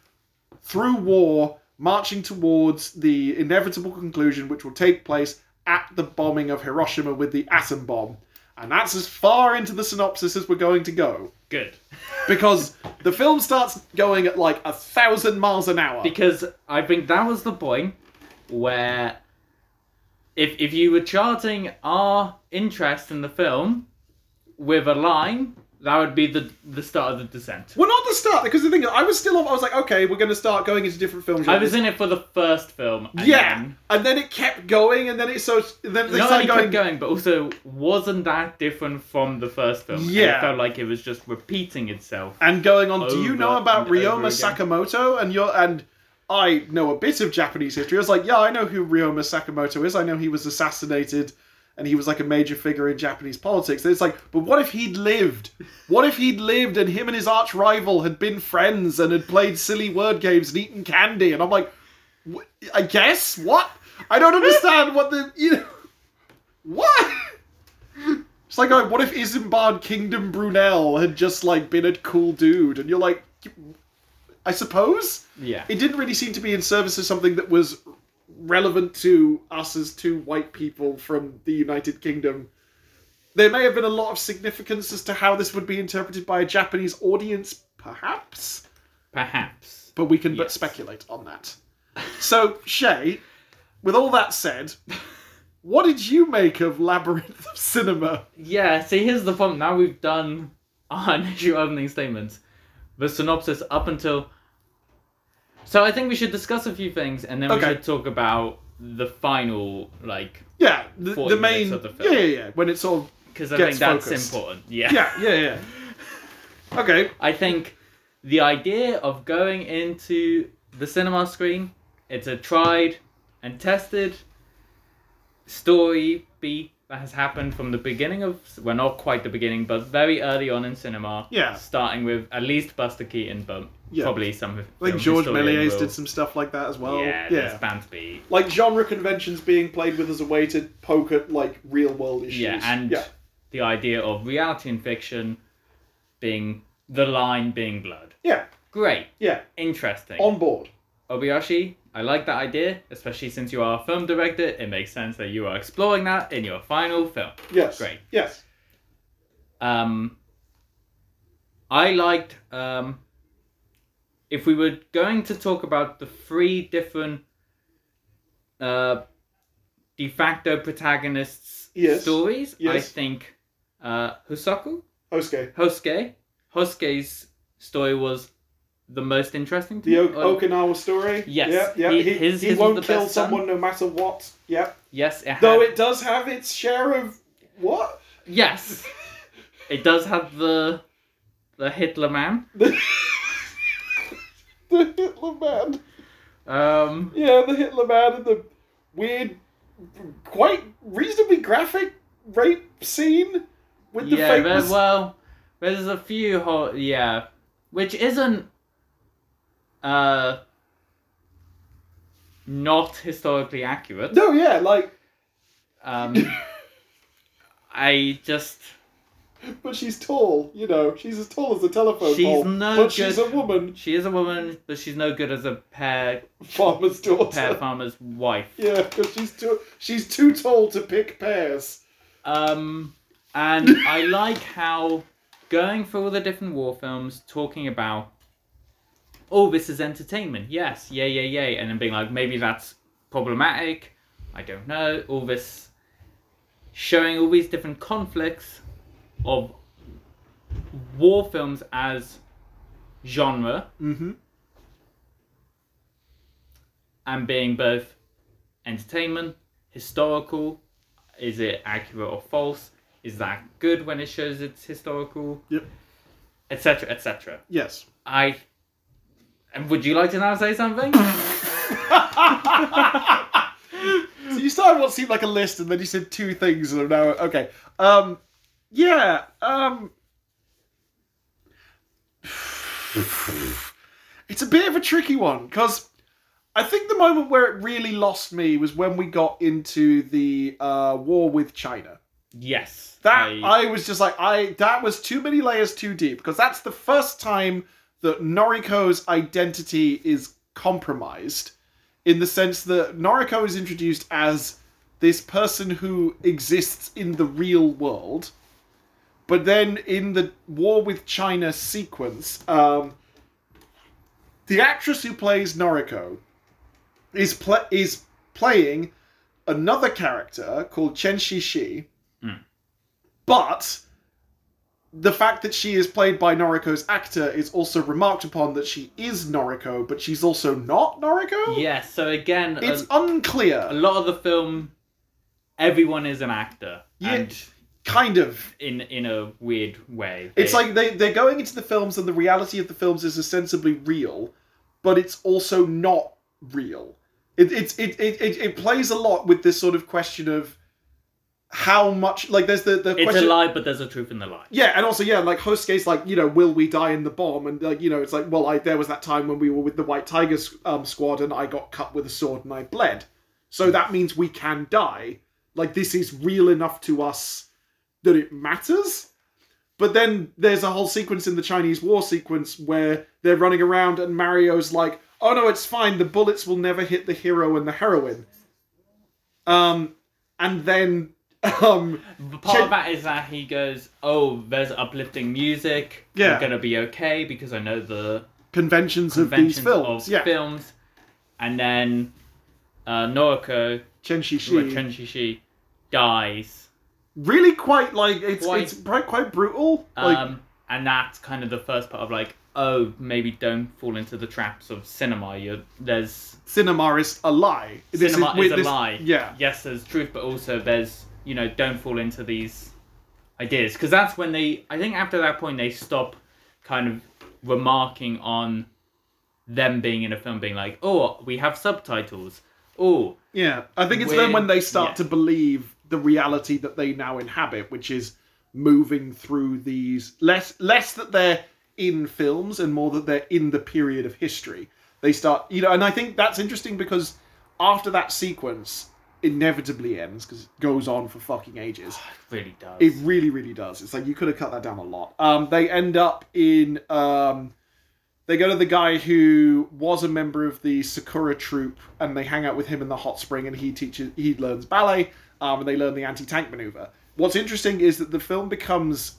through war, marching towards the inevitable conclusion, which will take place at the bombing of Hiroshima with the atom bomb. And that's as far into the synopsis as we're going to go. Good. [laughs] [laughs] Because the film starts going at like a thousand miles an hour. Because I think that was the point where if if you were charting our interest in the film with a line, that would be the the start of the descent. well, not the start, because the thing is, I was still, I was like, okay, we're going to start going into different films. I was in it for the first film. And yeah, Then, and then it kept going, and then it so then they not started only going. kept going, but also wasn't that different from the first film. And Yeah. it felt like it was just repeating itself. and going on. Do you know about Ryoma. Sakamoto? And you're and I know a bit of Japanese history. I was like, yeah, I know who Ryoma Sakamoto is. I know he was assassinated, and he was like a major figure in Japanese politics. And it's like, but what if he'd lived? What if he'd lived and him and his arch rival had been friends and had played silly word games and eaten candy? And I'm like, I guess what? I don't understand what the you know what. It's like, what if Isambard Kingdom Brunel had just like been a cool dude, and you're like, I suppose Yeah. it didn't really seem to be in service of something that was relevant to us as two white people from the United Kingdom. There may have been a lot of significance as to how this would be interpreted by a Japanese audience, perhaps, Perhaps. but we can but speculate on that. So, Shay, with all that said, what did you make of Labyrinth of Cinema? Yeah, see, here's the problem. Now we've done our initial [laughs] opening statements. The synopsis up until. So I think we should discuss a few things and then we Okay. should talk about the final, like, Yeah, the, 40 the main. minutes of the film. Yeah, yeah, yeah. When it's all. because I Gets think that's focused. important. Yeah. Yeah, yeah, yeah. [laughs] Okay. I think the idea of going into the cinema screen, it's a tried and tested story beat that has happened from the beginning of well not quite the beginning but very early on in cinema Yeah. starting with at least Buster Keaton but Yeah. probably some film George Méliès will- did some stuff like that as well. yeah, Yeah. there's bound to be Like genre conventions being played with as a way to poke at like real world issues. yeah and yeah, the idea of reality and fiction being the line being blood yeah, great yeah. interesting On board. Obayashi, I like that idea, especially since you are a film director. It makes sense that you are exploring that in your final film. Yes. Great. Yes. Um, I liked. Um, if we were going to talk about the three different uh, de facto protagonists' Yes. stories, I think uh, Husaku, Okay. Hosuke, Hosuke's story was the most interesting to The me. o- Okinawa story. Yes. Yeah, yeah. He- He, his- he won't kill done. someone no matter what. Yeah. Yes, it had, Though it does have its share of what? Yes. [laughs] it does have the the Hitler man. [laughs] the Hitler man. Um, Yeah, the Hitler man and the weird, quite reasonably graphic rape scene with the yeah, but, famous. well, there's a few ho- yeah, which isn't uh not historically accurate. No, yeah, like, Um, [laughs] I just but she's tall. You know, she's as tall as a telephone She's pole. no but she's a woman. she is a woman, but she's no good as a pear Farmer's daughter. pear farmer's wife. Yeah, because she's too she's too tall to pick pears. Um, and [laughs] I like how going through all the different war films, talking about, oh, this is entertainment. Yes, yay, yay, yay, and then being like, maybe that's problematic. I don't know. All this showing all these different conflicts of war films as genre Mm-hmm. and being both entertainment, historical, is it accurate or false? Is that good when it shows it's historical? Yep. Etc. Etc. Yes. I. And would you like to now say something? [laughs] [laughs] So you started what seemed like a list, and then you said two things, and now okay. Um, yeah. Um, it's a bit of a tricky one because I think the moment where it really lost me was when we got into the uh, war with China. yes. That I- I, was just like I that was too many layers too deep because that's the first time that Noriko's identity is compromised in the sense that Noriko is introduced as this person who exists in the real world. But then in the war with China sequence, um, the actress who plays Noriko is pla is playing another character called Chen Shishi. But the fact that she is played by Noriko's actor is also remarked upon that she is Noriko, but she's also not Noriko. Yes. So again, a, It's unclear. a lot of the film, everyone is an actor, Yeah. and Kind of. in in a weird way. It's like they, they're going into the films and the reality of the films is ostensibly real, but it's also not real. It, it's, it, it, it, it plays a lot with this sort of question of how much, like, there's the, the it's question. a lie, but there's a truth in the lie. Yeah, and also yeah, like Hosuke's like you know, will we die in the bomb? And like you know, it's like well, I there was that time when we were with the White Tigers um, squad, and I got cut with a sword and I bled. So that means we can die. Like this is real enough to us that it matters. But then there's a whole sequence in the Chinese war sequence where they're running around and Mario's like, "Oh no, it's fine. The bullets will never hit the hero and the heroine." Um, and then [laughs] um, But part Chen- of that is that he goes, "Oh, there's uplifting music. Yeah. I'm gonna be okay because I know the conventions, of these films. of yeah, films." And then uh, Noriko, Chen Shishi. Chen Shishi, dies. Really quite like it's Quite- it's quite quite brutal. Like Um, and that's kind of the first part of like, oh, maybe don't fall into the traps of cinema. You're, there's cinema is a lie. Cinema is, with a this- lie. Yeah, Yes, there's truth, but also there's you know don't fall into these ideas because that's when they. I think after that point they stop kind of remarking on them being in a film, being like, oh, we have subtitles. Oh, yeah. I think it's then when they start yeah. to believe the reality that they now inhabit, which is moving through these less less that they're in films and more that they're in the period of history. They start, you know, and I think that's interesting because after that sequence inevitably ends because it goes on for fucking ages. [sighs] it really does. It really, really does. It's like you could have cut that down a lot. Um, they end up in. Um, they go to the guy who was a member of the Sakura troupe, and they hang out with him in the hot spring, and he teaches. He learns ballet, um, and they learn the anti-tank maneuver. What's interesting is that the film becomes,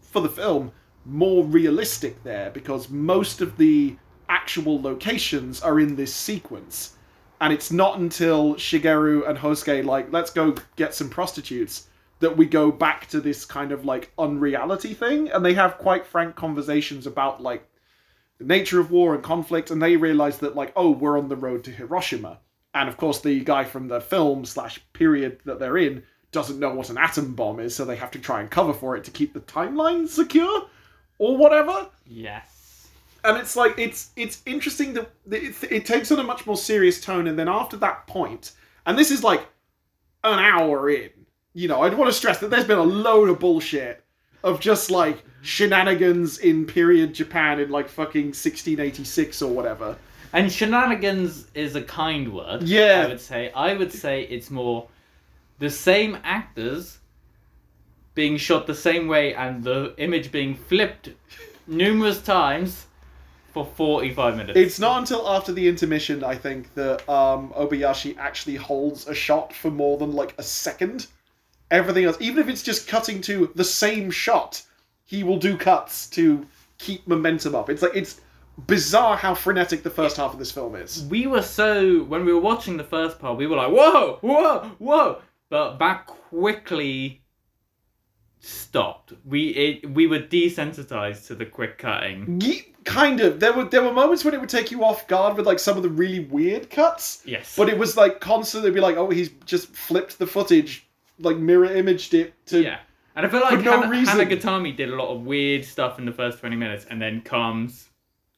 for the film, more realistic there because most of the actual locations are in this sequence. And it's not until Shigeru and Hosuke like, let's go get some prostitutes, that we go back to this kind of like unreality thing. And they have quite frank conversations about like the nature of war and conflict, and they realize that like, oh, we're on the road to Hiroshima. And of course, the guy from the film slash period that they're in doesn't know what an atom bomb is, so they have to try and cover for it to keep the timeline secure. or whatever. Yes. and it's like it's it's interesting that it, it takes on a much more serious tone and then after that point and this is like an hour in you know i'd want to stress that there's been a load of bullshit of just like shenanigans in period japan in like fucking 1686 or whatever And shenanigans is a kind word. Yeah. I would say. I would say it's more the same actors being shot the same way and the image being flipped numerous times for 45 minutes. it's not until after the intermission i think that um obayashi actually holds a shot for more than like a second everything else even if it's just cutting to the same shot he will do cuts to keep momentum up it's like it's bizarre how frenetic the first half of this film is we were so when we were watching the first part, we were like, "Whoa, whoa, whoa!" But that quickly stopped. We it, we were desensitized to the quick cutting. Ye- kind of there were there were moments when it would take you off guard with like some of the really weird cuts Yes, but it was like constantly be like oh he's just flipped the footage like mirror imaged it to yeah. And I feel like For no reason. Hanagatami did a lot of weird stuff in the first twenty minutes, and then calms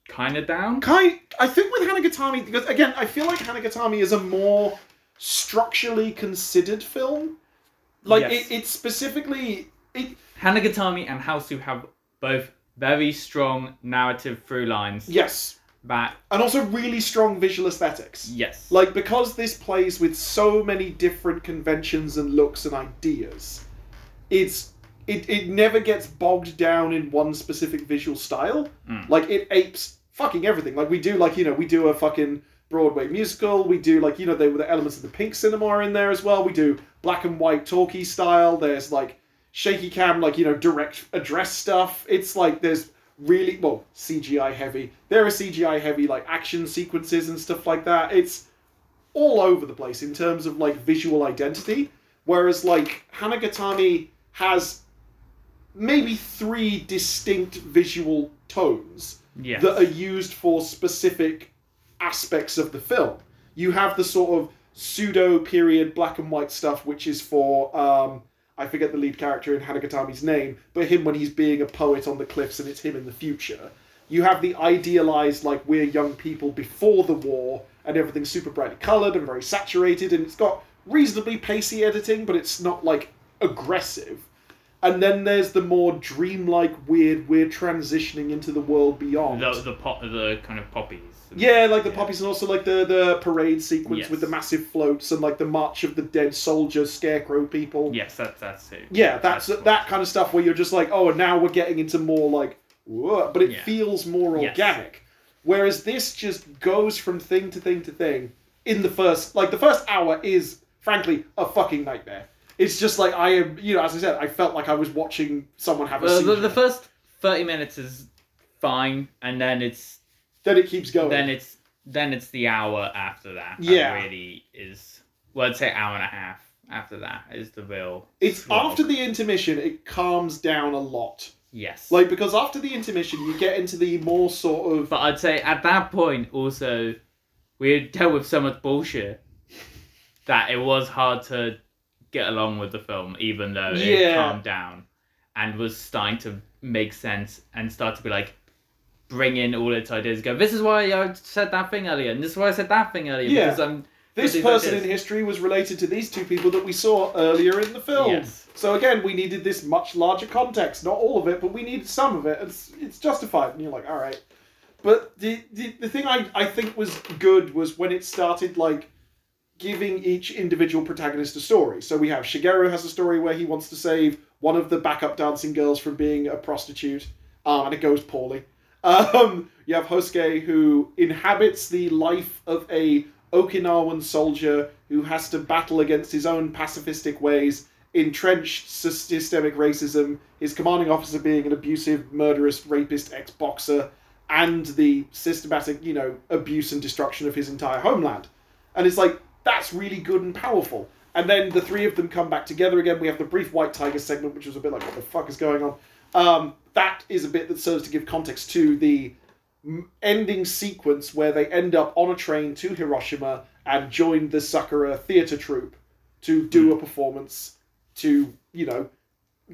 kind of down. kind I think with Hanagatami because again I feel like Hanagatami is a more structurally considered film. Like Yes. it, it's specifically it Hanagatami and Hausu have both very strong narrative through lines yes. that And also really strong visual aesthetics. yes, Like because this plays with so many different conventions and looks and ideas, it's it, it never gets bogged down in one specific visual style. Mm. Like it apes fucking everything. Like we do like, you know, we do a fucking Broadway musical, we do like, you know, they the elements of the pink cinema are in there as well. We do black and white talkie style. There's like shaky cam, like, you know, direct address stuff. It's like there's really well, CGI heavy. There are CGI heavy like action sequences and stuff like that. It's all over the place in terms of like visual identity. Whereas like Hanagatami has maybe three distinct visual tones yes, that are used for specific aspects of the film. You have the sort of pseudo period black and white stuff, which is for um, I forget the lead character in Hanagatami's name, but him when he's being a poet on the cliffs, and it's him in the future. You have the idealized like we're young people before the war, and everything's super brightly colored and very saturated, and it's got reasonably pacey editing, but it's not like aggressive. And then there's the more dreamlike, weird, we're transitioning into the world beyond. the the pop the kind of poppies. Yeah, like the Yeah. poppies and also like the the parade sequence Yes. with the massive floats and like the march of the dead soldiers, scarecrow people. Yes, that's that's it. Yeah, that's That's that kind of stuff where you're just like, oh, and now we're getting into more like, whoa, but it Yeah. feels more Yes. organic. Whereas this just goes from thing to thing to thing. In the first, like the first hour is frankly a fucking nightmare. It's just like I am, you know, as I said, I felt like I was watching someone have a Well, seizure. the, the first thirty minutes is fine, and then it's then it keeps going. then it's then it's the hour after that. that Yeah. really is. Well, I'd say hour and a half after that is the real. it's slog. after the intermission, it calms down a lot. yes. Like because after the intermission, you get into the more sort of but I'd say at that point also, we had dealt with so much bullshit that it was hard to get along with the film, even though it Yeah. calmed down and was starting to make sense and start to be like. Bring in all its ideas. Go. This is why I said that thing earlier, and this is why I said that thing earlier. Yeah. Because I'm this person ideas. in history was related to these two people that we saw earlier in the film. Yes. So again, we needed this much larger context. Not all of it, but we needed some of it. It's it's justified, and you're like, all right. But the the, the thing I, I think was good was when it started like giving each individual protagonist a story. So we have Shigeru has a story where he wants to save one of the backup dancing girls from being a prostitute, um, and it goes poorly. [laughs] Um, you have Hosuke who inhabits the life of a Okinawan soldier who has to battle against his own pacifistic ways, entrenched systemic racism, his commanding officer being an abusive, murderous, rapist ex-boxer, and the systematic, you know, abuse and destruction of his entire homeland. And it's like, that's really good and powerful. And then the three of them come back together again. We have the brief White Tiger segment, which was a bit like, what the fuck is going on? Um, that is a bit that serves to give context to the ending sequence where they end up on a train to Hiroshima and join the Sakura theatre troupe to do a performance to, you know,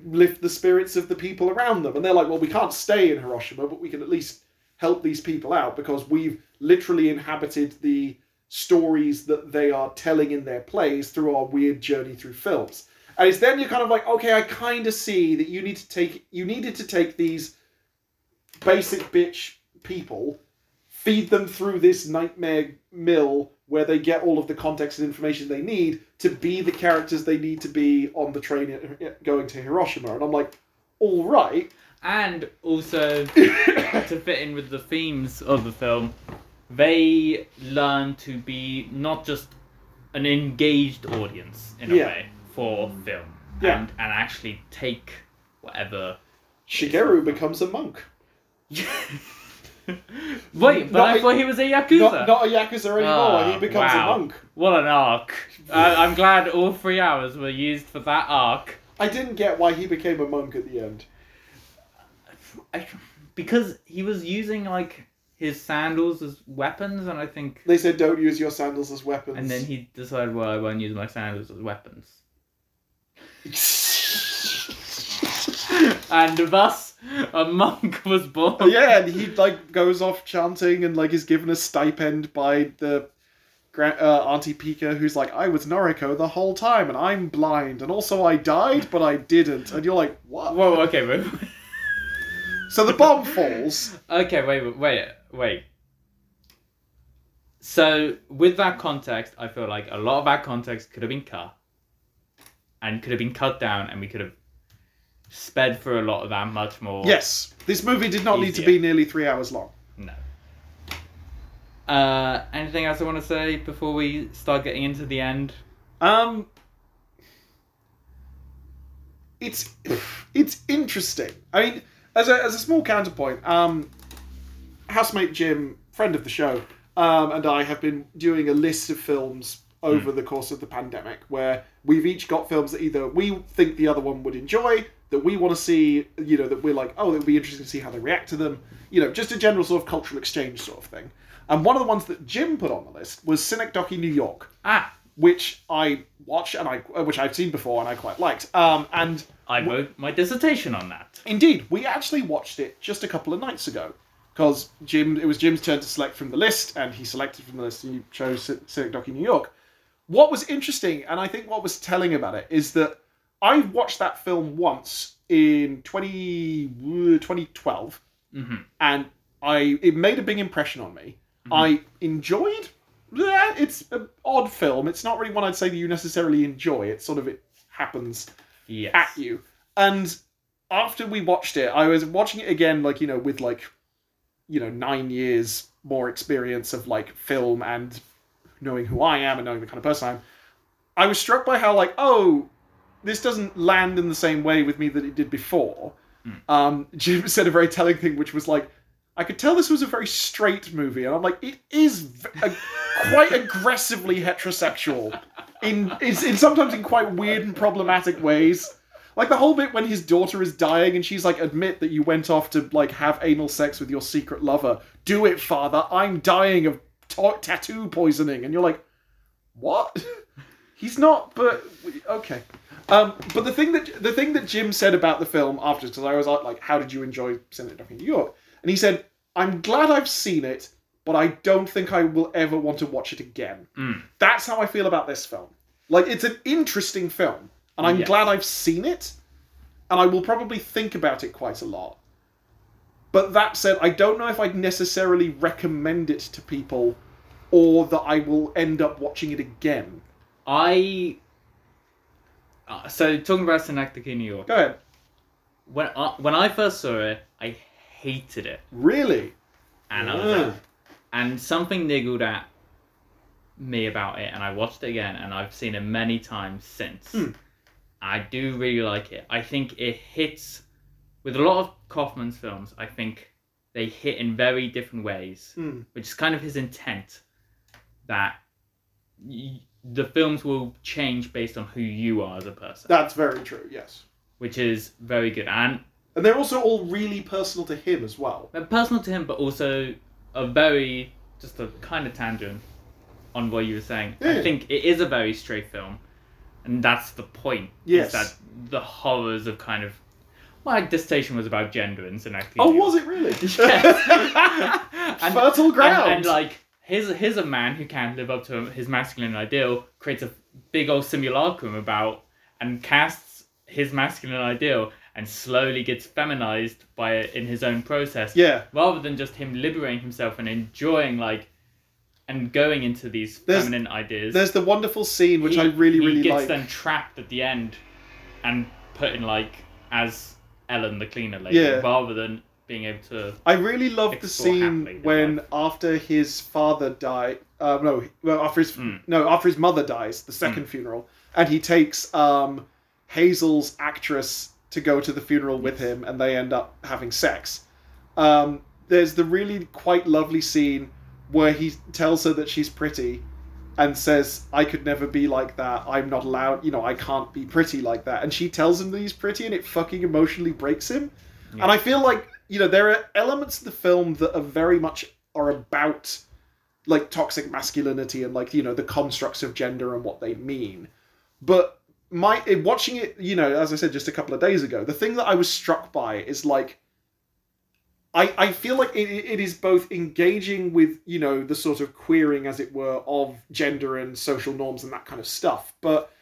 lift the spirits of the people around them. And they're like, well, we can't stay in Hiroshima, but we can at least help these people out because we've literally inhabited the stories that they are telling in their plays through our weird journey through films. And it's then you're kind of like, okay, I kind of see that you need to take you needed to take these basic bitch people, feed them through this nightmare mill where they get all of the context and information they need to be the characters they need to be on the train going to Hiroshima. And I'm like, all right. And also [coughs] to fit in with the themes of the film, they learn to be not just an engaged audience in a Yeah. way for film, Yeah. and and actually take whatever. Shigeru becomes a monk. [laughs] Wait, but Not I a- thought he was a yakuza. Not, not a Yakuza anymore, Ah, he becomes wow. a monk. What an arc! I, I'm glad all three hours were used for that arc. I didn't get why he became a monk at the end. I, because he was using like his sandals as weapons, and I think, They said don't use your sandals as weapons. and then he decided, well, I won't use my sandals as weapons, [laughs] and thus a monk was born. yeah, and he like goes off chanting and like is given a stipend by the gra- uh, Auntie Pika, who's like, "I was Noriko the whole time, and I'm blind, and also I died, but I didn't." And you're like, "What?" Whoa, okay, wait, So the bomb falls. okay, wait, wait, wait, wait. So with that context, I feel like a lot of that context could have been cut, and could have been cut down, and we could have sped through a lot of that much more. Yes, this movie did not need to Easier. be nearly three hours long. No. Uh, anything else I want to say before we start getting into the end? Um, it's [sighs] it's interesting. I mean, as a as a small counterpoint, um, housemate Jim, friend of the show, um, and I have been doing a list of films over the course of the pandemic where we've each got films that either we think the other one would enjoy, that we want to see, you know, that we're like, oh, it would be interesting to see how they react to them, you know, just a general sort of cultural exchange sort of thing. And one of the ones that Jim put on the list was Cynic Synecdoche, New York Ah, which I watched and I which I've seen before and I quite liked. Um, and I wrote my dissertation on that. indeed, we actually watched it just a couple of nights ago because Jim it was Jim's turn to select from the list and he selected from the list and he chose Sy- Synecdoche, New York. What was interesting and I think what was telling about it is that I watched that film once in 20, uh, 2012 hmm and I it made a big impression on me. I enjoyed. Yeah, it's an odd film. It's not really one I'd say that you necessarily enjoy. It sort of it happens Yes. at you. And after we watched it, I was watching it again, like you know, with like you know nine years more experience of like film and knowing who I am and knowing the kind of person I am. I was struck by how like oh, this doesn't land in the same way with me that it did before. Um, Jim [laughs] said a very telling thing, which was like, I could tell this was a very straight movie, and I'm like, it is a, quite aggressively heterosexual in, in in sometimes in quite weird and problematic ways. Like the whole bit when his daughter is dying and she's like, admit that you went off to like have anal sex with your secret lover. Do it, father. I'm dying of ta- tattoo poisoning, and you're like, what? [laughs] He's not, but okay. Um, but the thing that the thing that Jim said about the film after, because I was like, how did you enjoy Synecdoche in New York? And he said, I'm glad I've seen it, but I don't think I will ever want to watch it again. Mm. That's how I feel about this film. Like, it's an interesting film, and I'm Yes. glad I've seen it, and I will probably think about it quite a lot. But that said, I don't know if I'd necessarily recommend it to people, or that I will end up watching it again. I. Uh, so talking about Synecdoche, New York. Go ahead. When I, when I first saw it, I hated it, Really? and I was like, and something niggled at me about it, and I watched it again, and I've seen it many times since. Hmm. I do really like it. I think it hits with a lot of Kaufman's films. I think they hit in very different ways, Hmm. which is kind of his intent. That y- the films will change based on who you are as a person, That's very true, yes. which is very good and And they're also all really personal to him as well. and personal to him, but also a very just a kind of tangent on what you were saying. Yeah. I think it is a very straight film, and that's the point. Yes. Is that the horrors of kind of. Like, dissertation was about gender and synecdoche. Oh, was it really? [laughs] Yes. [laughs] [laughs] And- Fertile ground. And, and like, here's here's a man who can't live up to his masculine ideal, creates a big old simulacrum about, and casts his masculine ideal, and slowly gets feminized by it in his own process. yeah. Rather than just him liberating himself and enjoying like, and going into these There's- feminine ideas. There's the wonderful scene which he- I really, he really gets like. then trapped at the end, and put in like as Ellen the cleaner lady, Yeah. rather than being able to. I really love the scene when life. after his father died. Uh, no, well, after his Mm. no, after his mother dies, the second funeral, and he takes um, Hazel's actress to go to the funeral with him, and they end up having sex. Um, there's the really quite lovely scene where he tells her that she's pretty, and says, "I could never be like that. I'm not allowed. You know, I can't be pretty like that." And she tells him that he's pretty, and it fucking emotionally breaks him. Yeah. And I feel like you know there are elements of the film that are very much are about like toxic masculinity and like you know the constructs of gender and what they mean. But my watching it, you know, as I said just a couple of days ago, the thing that I was struck by is like I, I feel like it, it is both engaging with you know the sort of queering as it were of gender and social norms and that kind of stuff but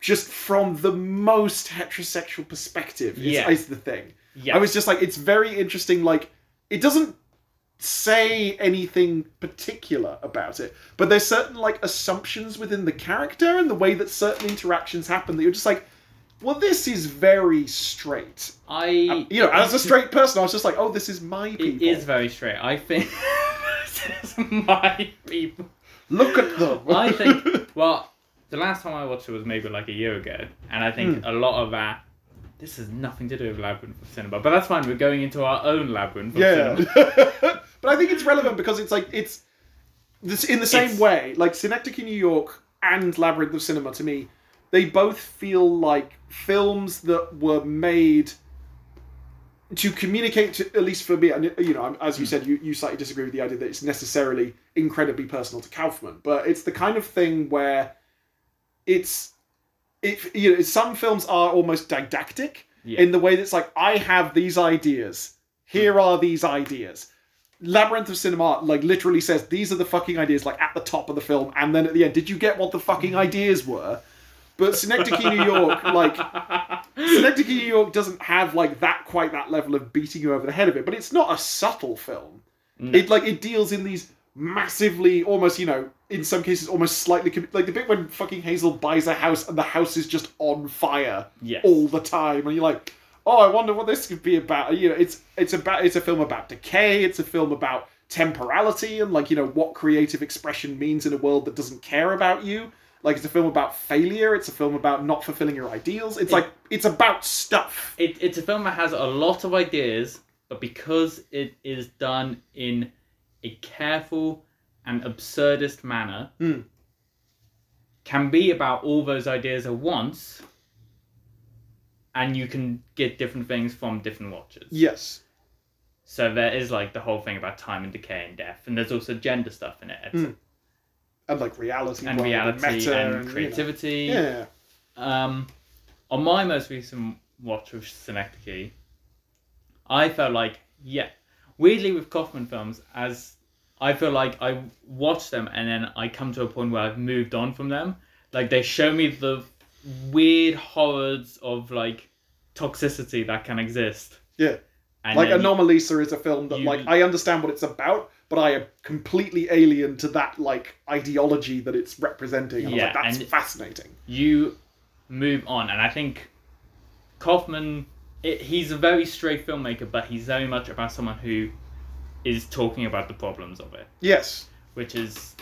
just from the most heterosexual perspective is, Yeah. is the thing Yeah. I was just like, it's very interesting. Like, it doesn't say anything particular about it, but there's certain like assumptions within the character and the way that certain interactions happen that you're just like, well, this is very straight. I. You know, as a straight person, I was just like, oh, this is my It people. is very straight. I think. [laughs] this is my people. Look at them. [laughs] I think. [laughs] Well, the last time I watched it was maybe like a year ago, and I think Hmm. a lot of that. This has nothing to do with Labyrinth of Cinema, but that's fine. We're going into our own Labyrinth of yeah. Cinema. but I think it's relevant because it's like it's this in the same It's- way. Like Synecdoche in New York and Labyrinth of Cinema to me, they both feel like films that were made to communicate to at least for me and you know as you hmm. said you, you slightly disagree with the idea that it's necessarily incredibly personal to kaufman but it's the kind of thing where it's it you know some films are almost didactic Yeah. in the way that's like i have these ideas here hmm. are these ideas. Labyrinth of cinema like literally says these are the fucking ideas like at the top of the film and then at the end did you get what the fucking hmm. ideas were but synecdoche new york like Synecdoche, New York doesn't have like that quite that level of beating you over the head of it, but it's not a subtle film. No. It like it deals in these massively, almost you know, in some cases almost slightly like the bit when fucking Hazel buys a house and the house is just on fire Yes. all the time, and you're like, oh, I wonder what this could be about. You know, it's it's about it's a film about decay. It's a film about temporality and like you know what creative expression means in a world that doesn't care about you. Like it's a film about failure. It's a film about not fulfilling your ideals. It's It- like it's about stuff. it, it's a film that has a lot of ideas, but because it is done in a careful and absurdist manner, Hmm. can be about all those ideas at once, and you can get different things from different watchers. Yes. So there is like the whole thing about time and decay and death, and there's also gender stuff in it. And like reality, and reality meta, and, you know. creativity. Yeah. Um, on my most recent watch of Synecdoche, I felt like, yeah, weirdly with Kaufman films, as I feel like I watch them and then I come to a point where I've moved on from them. Like they show me the weird horrors of like toxicity that can exist. Yeah. And like Anomalisa is a film that you- like I understand what it's about, but I am completely alien to that like ideology that it's representing. And Yeah, like, that's and- fascinating. you move on, and I think Kaufman, it, he's a very straight filmmaker, but he's very much about someone who is talking about the problems of it. Yes. which is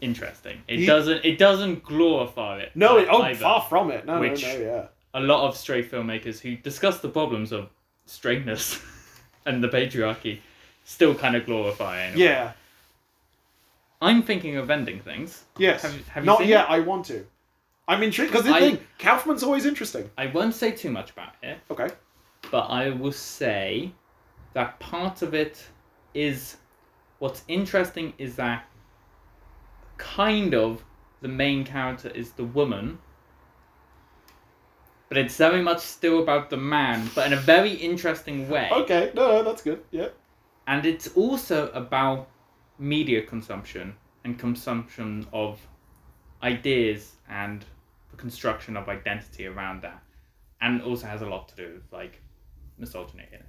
interesting. It He- doesn't it doesn't glorify it. No, oh, far from it. No, Which- no, no, yeah. A lot of straight filmmakers who discuss the problems of straightness [laughs] and the patriarchy still kind of glorifying. way. Yeah. I'm thinking of ending things. Yes. Have have you Not yet. it? I want to. I'm intrigued because the I- thing, Kaufman's always interesting. I won't say too much about it, Okay. but I will say that part of it is what's interesting is that kind of the main character is the woman but it's very much still about the man, but in a very interesting way. Okay, no, no, that's good. Yeah. And it's also about media consumption and consumption of ideas and the construction of identity around that. And also has a lot to do with like misogyny in it.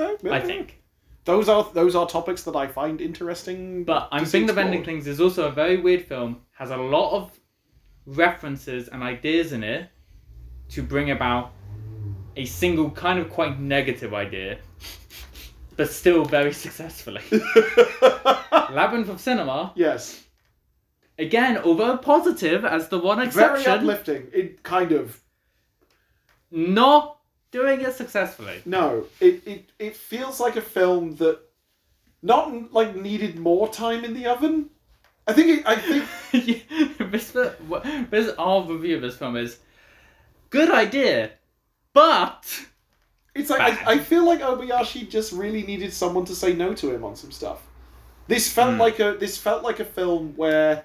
Okay, I think. those are those are topics that I find interesting. But I'm thinking of ending things is also a very weird film, has a lot of references and ideas in it to bring about a single kind of quite negative idea, but still very successfully. [laughs] Labyrinth of Cinema, yes, again, although positive as the one very exception, uplifting. It kind of not doing it successfully. no. It it it feels like a film that not like needed more time in the oven. I think it, I think [laughs] this, this our review of this film is good idea, but It's like I, I feel like Obayashi just really needed someone to say no to him on some stuff. This felt Hmm. like a this felt like a film where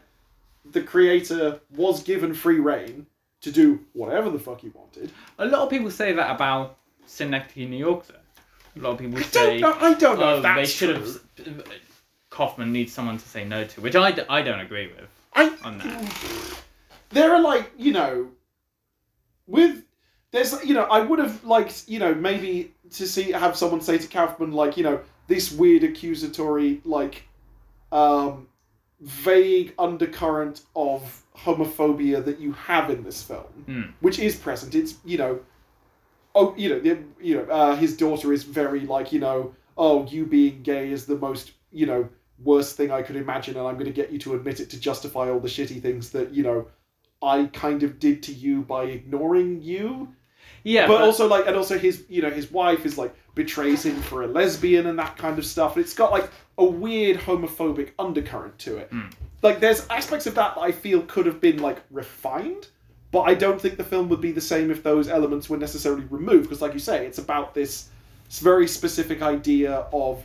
the creator was given free reign to do whatever the fuck he wanted. a lot of people say that about Synecdoche, New York. Though a lot of people I say, don't know. I don't know "Oh, they should have." Kaufman needs someone to say no to, which I, d- I don't agree with I on that. there are like you know with there's you know I would have liked you know maybe to see have someone say to Kaufman like you know this weird accusatory like um vague undercurrent of homophobia that you have in this film Hmm. which is present it's you know oh you know the, you know uh, his daughter is very like you know oh you being gay is the most you know worst thing I could imagine and I'm going to get you to admit it to justify all the shitty things that you know I kind of did to you by ignoring you Yeah, but, also like and also his you know his wife is like betrays him for a lesbian and that kind of stuff and it's got like a weird homophobic undercurrent to it Hmm. like there's aspects of that that i feel could have been like refined but i don't think the film would be the same if those elements were necessarily removed because like you say it's about this very specific idea of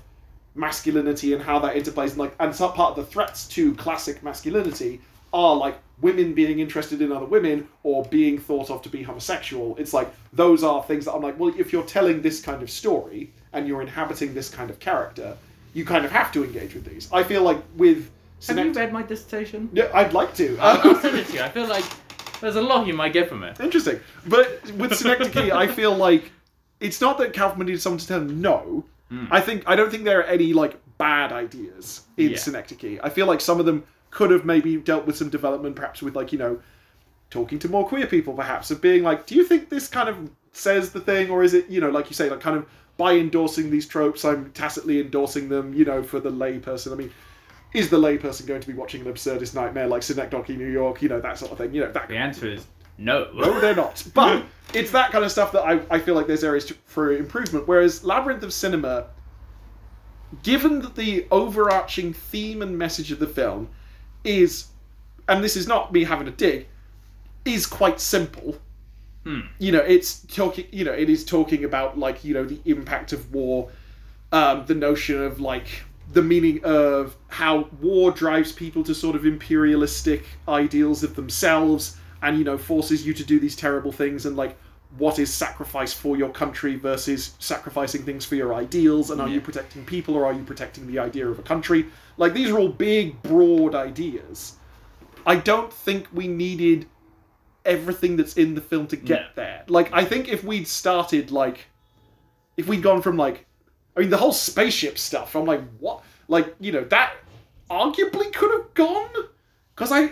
masculinity and how that interplays and like and some part of the threats to classic masculinity are like women being interested in other women or being thought of to be homosexual it's like those are things that i'm like well if you're telling this kind of story and you're inhabiting this kind of character you kind of have to engage with these i feel like with have you read my dissertation? yeah, I'd like to. Oh, I'll, I'll [laughs] send it to you. I feel like there's a lot you might get from it. Interesting. But with Synecdoche, I feel like it's not that Kaufman needed someone to tell him no. Hmm. I think I don't think there are any like bad ideas in Yeah. Synecdoche. I feel like some of them could have maybe dealt with some development, perhaps with like you know, talking to more queer people, perhaps of being like, do you think this kind of says the thing, or is it you know, like you say, like kind of by endorsing these tropes, I'm tacitly endorsing them, you know, for the layperson. I mean. Is the layperson going to be watching an absurdist nightmare like Synecdoche, New York, you know, that sort of thing? You know, that The answer is no. no, they're not. [laughs] But it's that kind of stuff that I, I feel like there's areas to, for improvement. Whereas Labyrinth of Cinema, given that the overarching theme and message of the film is, and this is not me having a dig, is quite simple. Hmm. You know, it's talking. You know, it is talking about like you know the impact of war, um, the notion of like the meaning of how war drives people to sort of imperialistic ideals of themselves and you know forces you to do these terrible things and like what is sacrifice for your country versus sacrificing things for your ideals and are you protecting people or are you protecting the idea of a country like these are all big broad ideas i don't think we needed everything that's in the film to get No. there like i think if we'd started like if we'd gone from like I mean, the whole spaceship stuff. I'm like, what? Like, you know, that arguably could have gone because I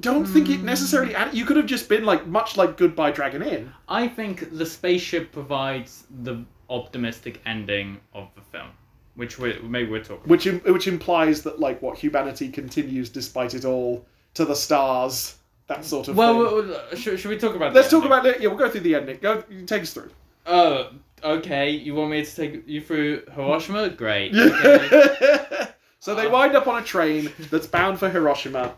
don't think it hmm. necessarily. Added, you could have just been like much like Goodbye Dragon Inn. I think the spaceship provides the optimistic ending of the film, which we maybe we're talking. which im- which implies that like what humanity continues despite it all to the stars. That sort of Well, thing. well, should, should we talk about? Let's talk ending? about it. Yeah, we'll go through the ending. Go, take us through. Oh, okay. You want me to take you through Hiroshima? Great. [laughs] Okay. so they uh, wind up on a train that's bound for Hiroshima,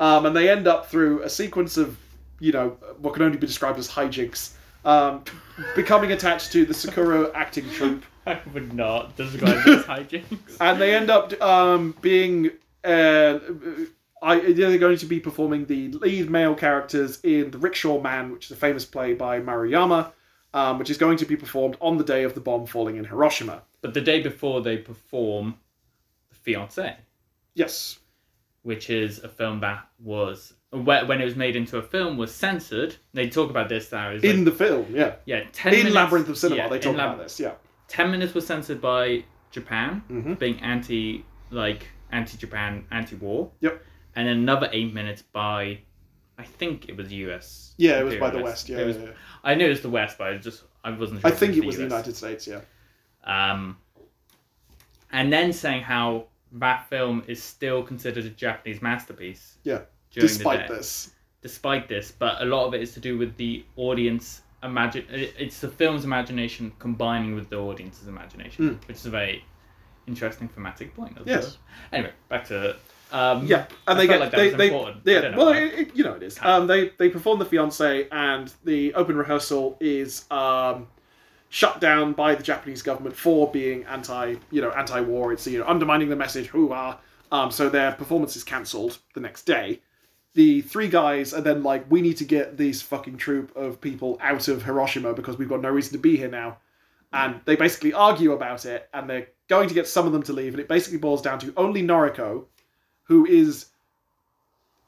um, and they end up through a sequence of, you know, what can only be described as hijinks, um, becoming attached to the Sakura acting troupe, [laughs] I would not describe this hijinks. [laughs] and they end up um, being uh, I, they're going to be performing the lead male characters in The Rickshaw Man, which is a famous play by Maruyama, um, which is going to be performed on the day of the bomb falling in Hiroshima. But the day before they perform The Fiancé, Yes. Which is a film that was when it was made into a film was censored. They talk about this now. Is In the film, yeah. yeah, ten In minutes, Labyrinth of Cinema, yeah, they talk Lab- about this, yeah. Ten minutes was censored by Japan, Mhm. being anti like anti Japan, anti war. Yep. And then another eight minutes by, I think it was U.S. Yeah, it was by the. West, yeah. It was- yeah. I knew it was the West, but I just I wasn't. I think it was the US. United States, yeah. Um, and then saying how that film is still considered a Japanese masterpiece. Yeah, Despite this. Despite this, but a lot of it is to do with the audience imagine. It's the film's imagination combining with the audience's imagination, which is a very interesting thematic point. Yes. Anyway, back to um, Yeah, and I they felt get like that they they yeah. know Well, it, it- you know it is. Um, they they perform the fiance, and the open rehearsal is um, shut down by the Japanese government for being anti you know anti war. It's you know undermining the message. Who are um, so their performance is cancelled the next day. The three guys are then like, we need to get this fucking troop of people out of Hiroshima because we've got no reason to be here now. And they basically argue about it, and they're going to get some of them to leave. And it basically boils down to only Noriko, who is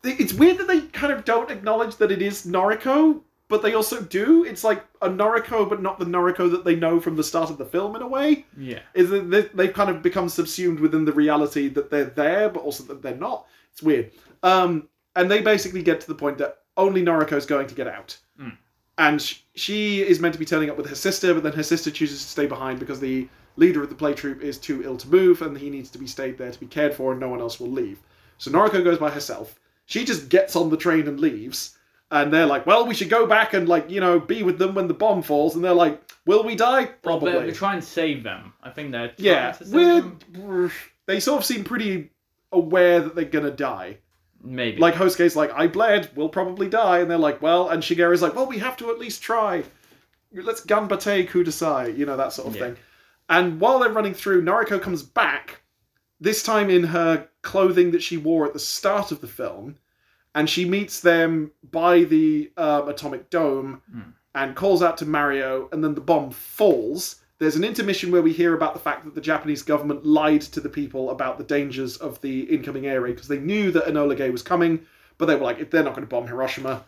it's weird that they kind of don't acknowledge that it is Noriko, but they also do. It's like a Noriko, but not the Noriko that they know from the start of the film in a way. yeah, Is that they- they've kind of become subsumed within the reality that they're there, but also that they're not. It's weird. Um, and they basically get to the point that only Noriko is going to get out. Mm. And sh- she is meant to be turning up with her sister, but then her sister chooses to stay behind because the leader of the play troupe is too ill to move and he needs to be stayed there to be cared for and no one else will leave. So Noriko goes by herself. She just gets on the train and leaves. And they're like, well, we should go back and, like, you know, be with them when the bomb falls. And they're like, will we die? Probably. they, they try and save them. I think they're trying yeah. to save We're, them. [sighs] they sort of seem pretty aware that they're going to die. Maybe Like Hosuke's like, I bled, we'll probably die. And they're like, well, and Shigeru's like, well, we have to at least try. Let's ganbate kudasai, you know, that sort of Yeah. thing. And while they're running through, Noriko comes back, this time in her clothing that she wore at the start of the film, and she meets them by the um, atomic dome and calls out to Mario, and then the bomb falls. There's an intermission where we hear about the fact that the Japanese government lied to the people about the dangers of the incoming air raid because they knew that Enola Gay was coming, but they were like, if they're not going to bomb Hiroshima,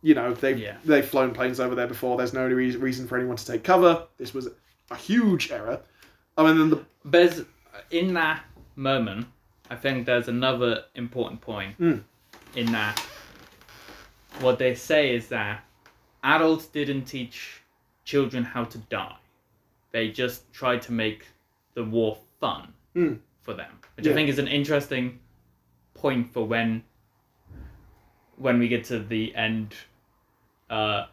you know, they've Yeah. they've flown planes over there before. There's no re- reason for anyone to take cover. This was a huge error. I mean, then the there's in that moment, I think there's another important point Mm. In that what they say is that adults didn't teach children how to die. They just tried to make the war fun Mm. for them, which Yeah. I think is an interesting point for when when we get to the end uh,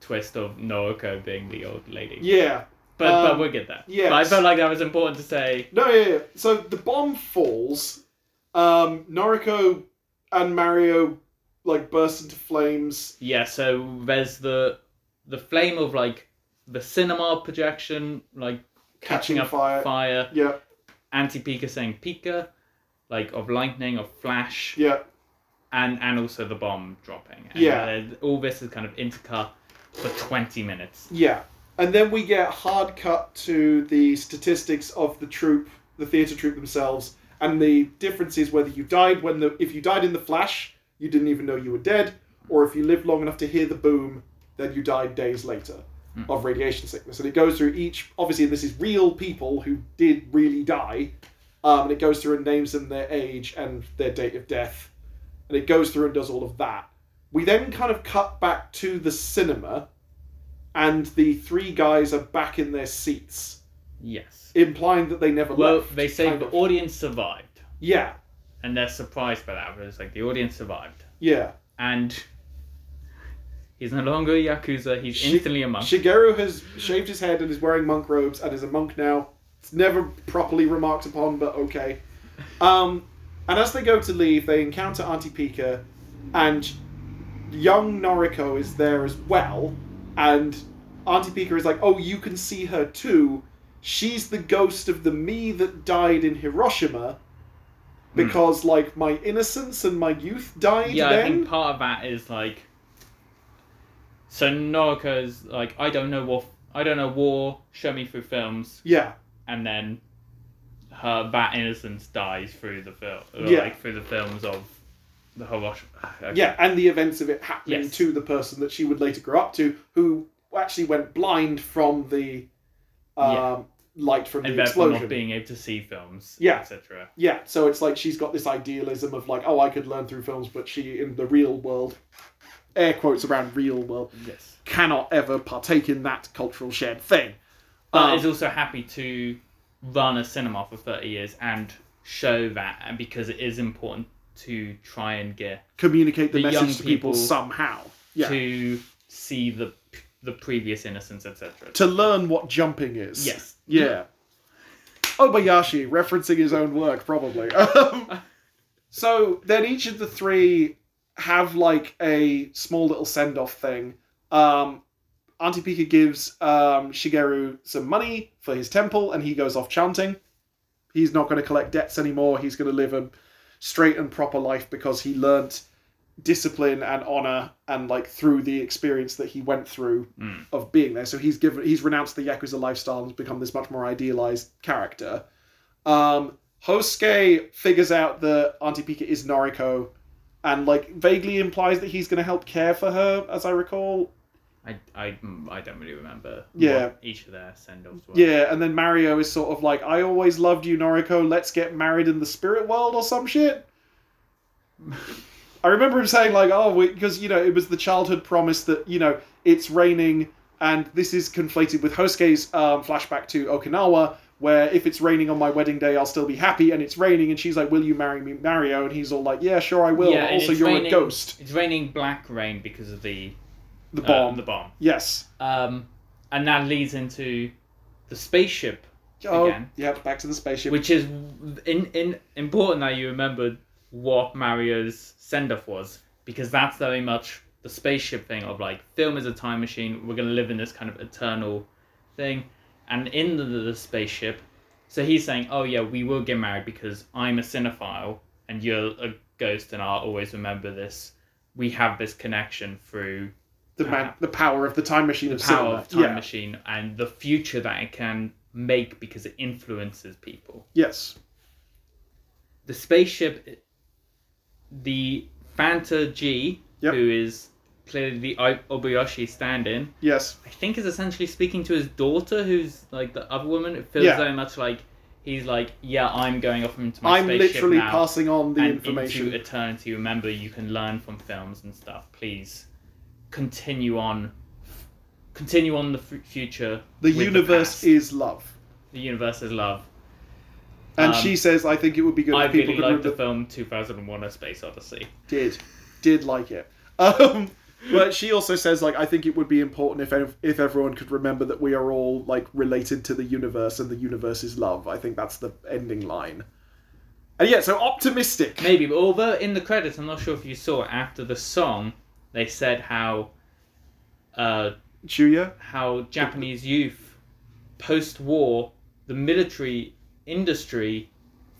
twist of Noriko being the old lady. yeah, But Um, but we'll get that. Yeah. But I felt like that was important to say. No, yeah, yeah. So the bomb falls. Um, Noriko and Mario like bursts into flames. Yeah, so there's the the flame of like the cinema projection, like catching, Catching up fire. fire. Yeah, Auntie Pika saying Pika, like of lightning, of flash, yeah, and and also the bomb dropping. And, Yeah. uh, all this is kind of intercut for twenty minutes. yeah. And then we get hard cut to the statistics of the troupe, the theatre troupe themselves, and the difference is whether you died when the if you died in the flash, you didn't even know you were dead, or if you lived long enough to hear the boom, then you died days later of radiation sickness. And it goes through each. Obviously, this is real people who did really die, um, and it goes through and names them their age and their date of death, and it goes through and does all of that. We then kind of cut back to the cinema, and the three guys are back in their seats, Yes. implying that they never Well, left. they say the of. audience survived, Yeah, and they're surprised by that. But it's like the audience survived, yeah. and he's no longer a yakuza. He's Shi- instantly a monk. Shigeru has shaved his head and is wearing monk robes and is a monk now. It's never properly remarked upon, but okay. Um, and as they go to leave, they encounter Auntie Pika, and young Noriko is there as well. And Auntie Pika is like, "Oh, you can see her too. She's the ghost of the me that died in Hiroshima." because like my innocence and my youth died yeah, I then. think part of that is like. So Noriko's like, I don't know what I don't know war. Show me through films, yeah, and then her that innocence dies through the film, Yeah. like through the films of the Hiroshima. Okay. yeah, and the events of it happening Yes. to the person that she would later grow up to, who actually went blind from the um, Yeah. Light from and the explosion. not being able to see films, Yeah. etc. Yeah, so it's like she's got this idealism of like, oh, I could learn through films, but she in the real world, air quotes around real world, Yes, cannot ever partake in that cultural shared thing. but Um, is also happy to run a cinema for thirty years and show that, and because it is important to try and get communicate the, the message young to people people somehow. Yeah. To, to see the the previous innocence, etc. To learn what jumping is. Yes. Yeah. Obayashi, referencing his own work, probably. [laughs] Um, so then each of the three have like a small little send off thing. Um, Auntie Pika gives um, Shigeru some money for his temple, and he goes off chanting. He's not going to collect debts anymore. He's going to live a straight and proper life because he learnt discipline and honor, and like through the experience that he went through Mm. of being there. So he's given he's renounced the yakuza lifestyle and become this much more idealized character. Um, Hosuke figures out that Auntie Pika is Noriko, and like vaguely implies that he's going to help care for her, as I recall. I, I, mm, I don't really remember. Yeah. each of their send offs were. Yeah, and then Mario is sort of like, "I always loved you, Noriko. Let's get married in the spirit world or some shit." [laughs] I remember him saying like, "Oh, because you know it was the childhood promise that you know it's raining." And this is conflated with Hosuke's um, flashback to Okinawa, where if it's raining on my wedding day, I'll still be happy. And it's raining, and she's like, "Will you marry me, Mario?" And he's all like, "Yeah, sure, I will." Yeah, but also, you're raining- a ghost. It's raining black rain because of the The uh, bomb. the bomb. yes. Um, and that leads into the spaceship, Oh, Again. yeah. Back to the spaceship. which is in, in important that you remembered what Mario's send off was because that's very much the spaceship thing of like film is a time machine. We're gonna live in this kind of eternal thing, and in the, the spaceship, so he's saying, "Oh yeah, we will get married because I'm a cinephile and you're a ghost, and I'll always remember this. We have this connection through the man, the power of the time machine the of power cinema. of time yeah. machine and the future that it can make because it influences people." Yes. the spaceship, the Fanta G, Yep. who is clearly the Obayashi stand-in, Yes. I think is essentially speaking to his daughter, who's like the other woman. It feels Yeah. very much like he's like, yeah, I'm going off into my I'm spaceship literally now, passing on the and information. into eternity. Remember, you can learn from films and stuff. Please continue on, continue on the f- future. the universe past. is love. the universe is love. And Um, she says, I think it would be good I if people really could liked the remember. film 2001: A Space Odyssey. Did. Did like it. [laughs] Um, but she also says, like, I think it would be important if ev- if everyone could remember that we are all, like, related to the universe and the universe is love. I think that's the ending line. And yeah, so optimistic. Maybe, but although in the credits, I'm not sure if you saw after the song, they said how, uh, Chuya? how Japanese youth, post-war, the military industry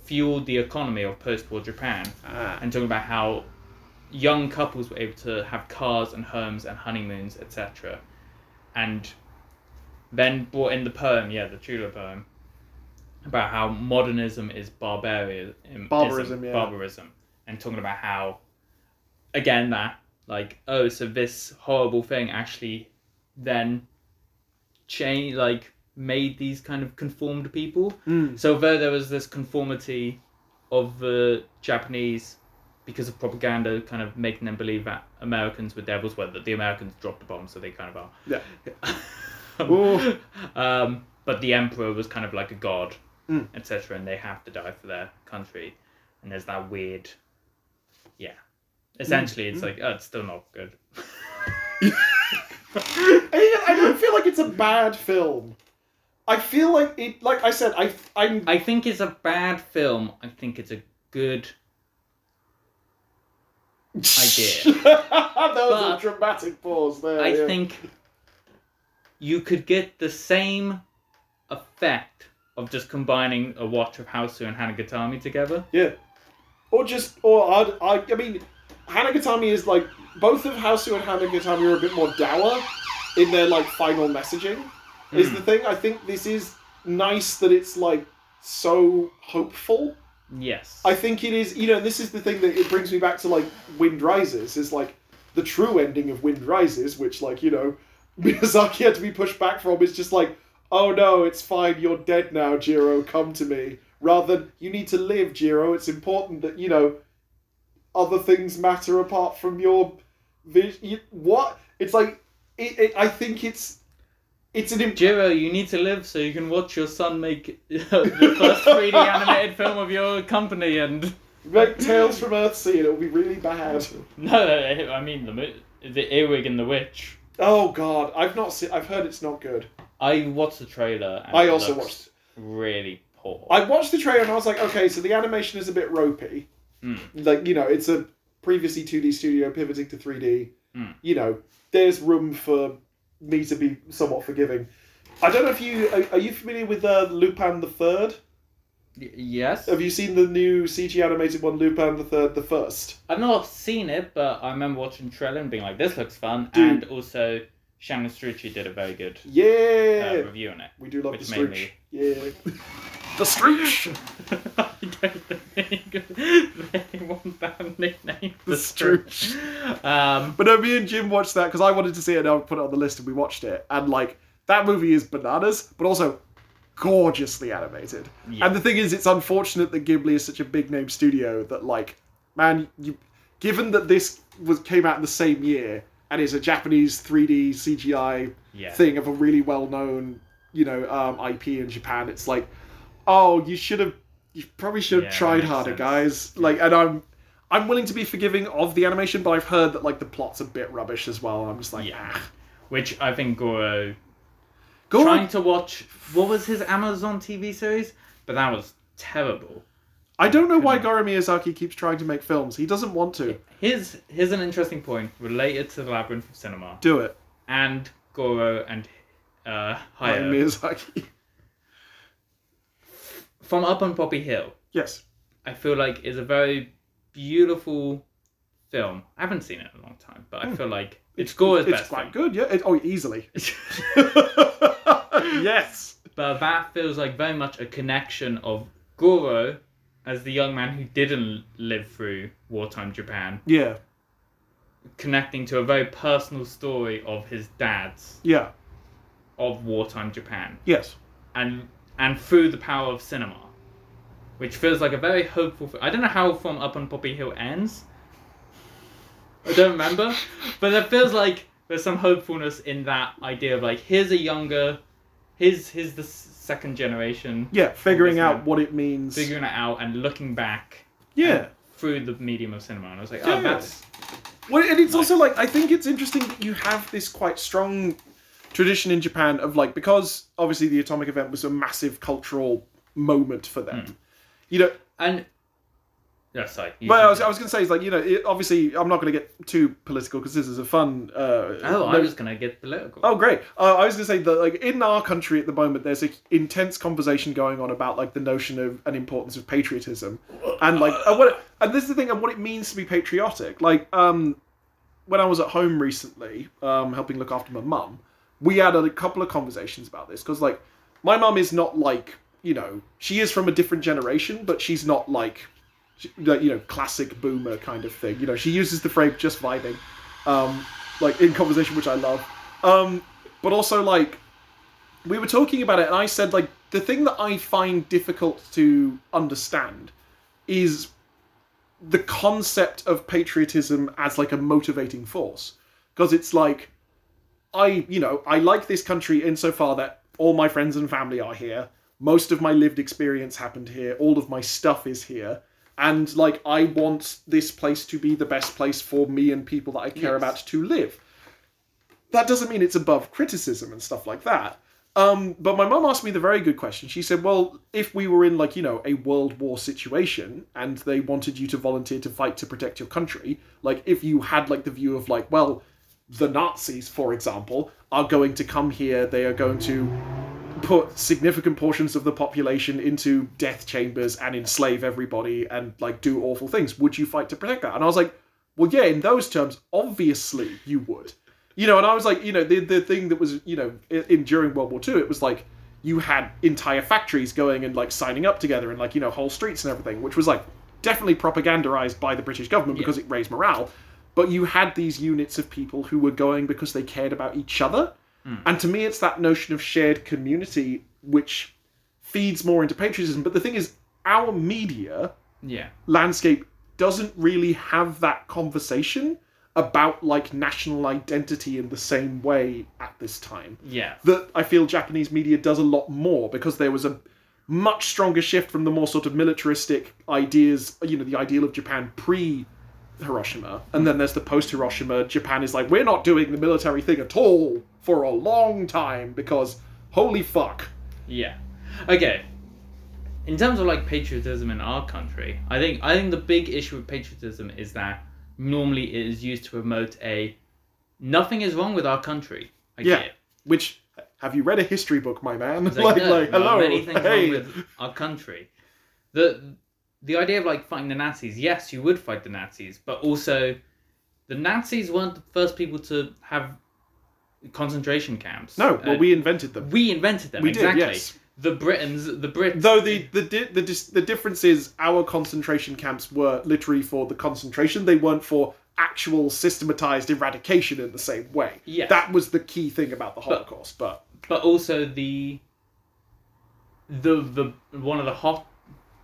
fueled the economy of post-war Japan, Ah. and talking about how young couples were able to have cars and homes and honeymoons, etc. And then brought in the poem, yeah, the Chuya poem, about how modernism is barbarian, Barbarism, yeah. barbarism, and talking about how, again, that like, oh, so this horrible thing actually then change, like, made these kind of conformed people. Mm. So though there was this conformity of the Japanese because of propaganda, kind of making them believe that Americans were devils, well, that the Americans dropped the bomb, so they kind of are. Yeah. [laughs] Um, but the emperor was kind of like a god, Mm. etc., and they have to die for their country. And there's that weird, yeah. Essentially, it's like oh, it's still not good. [laughs] I don't feel like it's a bad film. I feel like it. Like I said, I I'm I think it's a bad film. I think it's a good. idea. [laughs] that was But a dramatic pause there. I yeah. think you could get the same effect of just combining a watch of Hausu and Hanagatami together. Yeah. or just or I'd, I I mean, Hanagatami is like both of Hausu and Hanagatami are a bit more dour in their like final messaging. Is Hmm. the thing I think this is nice that it's like so hopeful. Yes. I think it is, you know, this is the thing that it brings me back to like Wind Rises, is like the true ending of Wind Rises, which like, you know, [laughs] Miyazaki had to be pushed back from is just like, oh no, it's fine, you're dead now, Jiro, come to me. Rather than, you need to live, Jiro, it's important that, you know, other things matter apart from your vision. What? It's like, it, it, I think it's, it's an imp- Jiro, you need to live so you can watch your son make [laughs] the first 3D animated film of your company and. [laughs] make Tales from Earthsea and it'll be really bad. No, I mean the the Earwig and the Witch. Oh god, I've not seen. I've heard it's not good. I watched the trailer. And I it also looks watched. really poor. I watched the trailer and I was like, okay, so the animation is a bit ropey. Hmm. Like you know, it's a previously two D studio pivoting to three D. Hmm. You know, there's room for me to be somewhat forgiving. I don't know if you are, are you familiar with uh, Lupin the Third? Y- yes. Have you seen the new CG animated one, Lupin the Third, the first? I've not seen it, but I remember watching trailer and being like, "This looks fun." Dude. And also, Shannon Strucci did a very good uh, Yeah, review on it. we do love the Strooch. me- Yeah, [laughs] the Strooch. I don't think anyone that nickname. The Strooch. Um, But no, me and Jim watched that because I wanted to see it and I put it on the list and we watched it. And like that movie is bananas, but also gorgeously animated. Yeah. And the thing is, it's unfortunate that Ghibli is such a big name studio that like, man, you, given that this was came out in the same year and is a Japanese 3D CGI yeah. thing of a really well known, you know, um, IP in Japan, it's like, oh, you should have, you probably should have Yeah, tried harder, sense. guys. Like, and I'm, I'm willing to be forgiving of the animation, but I've heard that like the plot's a bit rubbish as well. I'm just like, Yeah. ah. Which I think Goro Go trying to watch what was his Amazon TV series, but that was terrible. I don't know why Goro Miyazaki keeps trying to make films. He doesn't want to. Here's here's an interesting point related to the Labyrinth of Cinema Do it. and Goro and uh, Hayao Miyazaki. From Up on Poppy Hill. yes. I feel like is a very beautiful film. I haven't seen it in a long time, but I hmm. feel like it's Goro's It's best quite film. good, yeah. It, oh, easily. [laughs] yes. But that feels like very much a connection of Goro as the young man who didn't live through wartime Japan, Yeah. connecting to a very personal story of his dad's Yeah. of wartime Japan, Yes. and and through the power of cinema, which feels like a very hopeful. I don't know how From Up on Poppy Hill ends. I don't remember, but it feels like there's some hopefulness in that idea of like here's a younger, here's here's the second generation Yeah. Figuring out what it means. figuring it out and looking back yeah. through the medium of cinema. And I was like, oh, Yeah. oh, that's Well, and it's also like I think it's interesting that you have this quite strong tradition in Japan of like because obviously the atomic event was a massive cultural moment for them. Hmm. You know, and yeah, sorry. you but I can- was, I was going to say is like you know it, obviously I'm not going to get too political because this is a fun. Uh, oh, I no- was gonna get political. Oh, great! Uh, I was going to say that, like, in our country at the moment, there's an intense conversation going on about like the notion of and importance of patriotism, and like, uh, what, and this is the thing, and what it means to be patriotic. Like, um, when I was at home recently, um, helping look after my mum, we had a couple of conversations about this because, like, my mum is not like you know she is from a different generation, but she's not like, like, you know, classic boomer kind of thing. You know, she uses the phrase "just vibing," um, like in conversation, which I love. Um, but also like we were talking about it and i said like the thing that i find difficult to understand is the concept of patriotism as like a motivating force because it's like i you know i like this country insofar that all my friends and family are here most of my lived experience happened here all of my stuff is here and like i want this place to be the best place for me and people that i care Yes. about to live that doesn't mean it's above criticism and stuff like that. Um, but my mum asked me the very good question. She said, "Well, if we were in like you know a world war situation and they wanted you to volunteer to fight to protect your country, like if you had like the view of like, well, the Nazis, for example, are going to come here, they are going to put significant portions of the population into death chambers and enslave everybody and like do awful things. Would you fight to protect that? And I was like, well, yeah, in those terms, obviously you would. You know, and I was like, you know, the the thing that was, you know, in, in during World War II, it was like you had entire factories going and like signing up together and like you know whole streets and everything, which was like definitely propagandized by the British government because it raised morale. But you had these units of people who were going because they cared about each other. Hmm. And to me, it's that notion of shared community which feeds more into patriotism. But the thing is, our media Yeah. landscape doesn't really have that conversation about like national identity in the same way at this time Yeah. that I feel Japanese media does a lot more because there was a much stronger shift from the more sort of militaristic ideas, you know, the ideal of Japan pre Hiroshima, and then there's the post Hiroshima. Japan is like, we're not doing the military thing at all for a long time because holy fuck. Yeah. Okay. In terms of like patriotism in our country, I think I think the big issue with patriotism is that normally it is used to promote a nothing is wrong with our country. Yeah. it. Which have you read a history book, my man? [laughs] It's like, no, are hello, many things hey. wrong with our country. The the idea of like fighting the Nazis, yes, you would fight the Nazis, but also the Nazis weren't the first people to have concentration camps. No, well, Uh, we invented them. we invented them We did, exactly. yes. The Britons, the Brits. Though the the di- the dis- the difference is our concentration camps were literally for the concentration; they weren't for actual systematized eradication in the same way. Yes. that was the key thing about the Holocaust. But, but also the the the one of the hot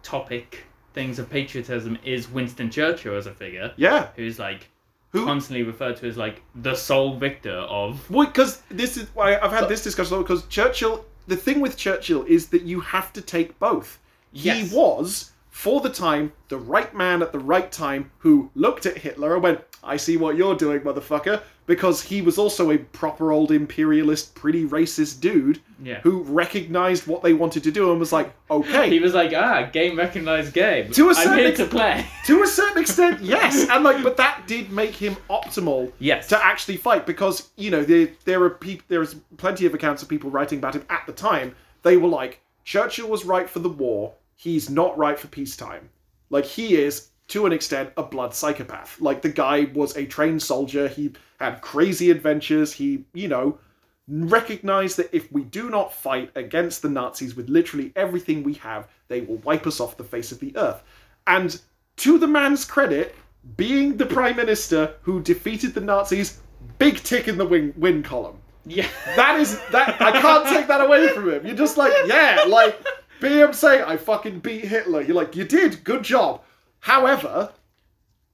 topic things of patriotism is Winston Churchill as a figure yeah, who's like Who- constantly referred to as like the sole victor of well, because this is why I've had this discussion because Churchill. The thing with Churchill is that you have to take both. Yes. He was. For the time, the right man at the right time who looked at Hitler and went, I see what you're doing, motherfucker. Because he was also a proper old imperialist, pretty racist dude yeah. who recognized what they wanted to do and was like, okay. He was like, ah, game recognized game. To a I'm certain here ex- to play. to a certain extent, [laughs] yes. And like, but that did make him optimal Yes. to actually fight because you know there there are peop there's plenty of accounts of people writing about him at the time. They were like, Churchill was right for the war. He's not right for peacetime. Like he is to an extent a blood psychopath. Like the guy was a trained soldier. He had crazy adventures. He you know recognized that if we do not fight against the Nazis with literally everything we have, they will wipe us off the face of the earth. And to the man's credit, being the prime minister who defeated the Nazis, big tick in the win, win column. yeah. That is that I can't take that away from him. You're just like, yeah, like say I fucking beat Hitler. You're like, you did, good job. However,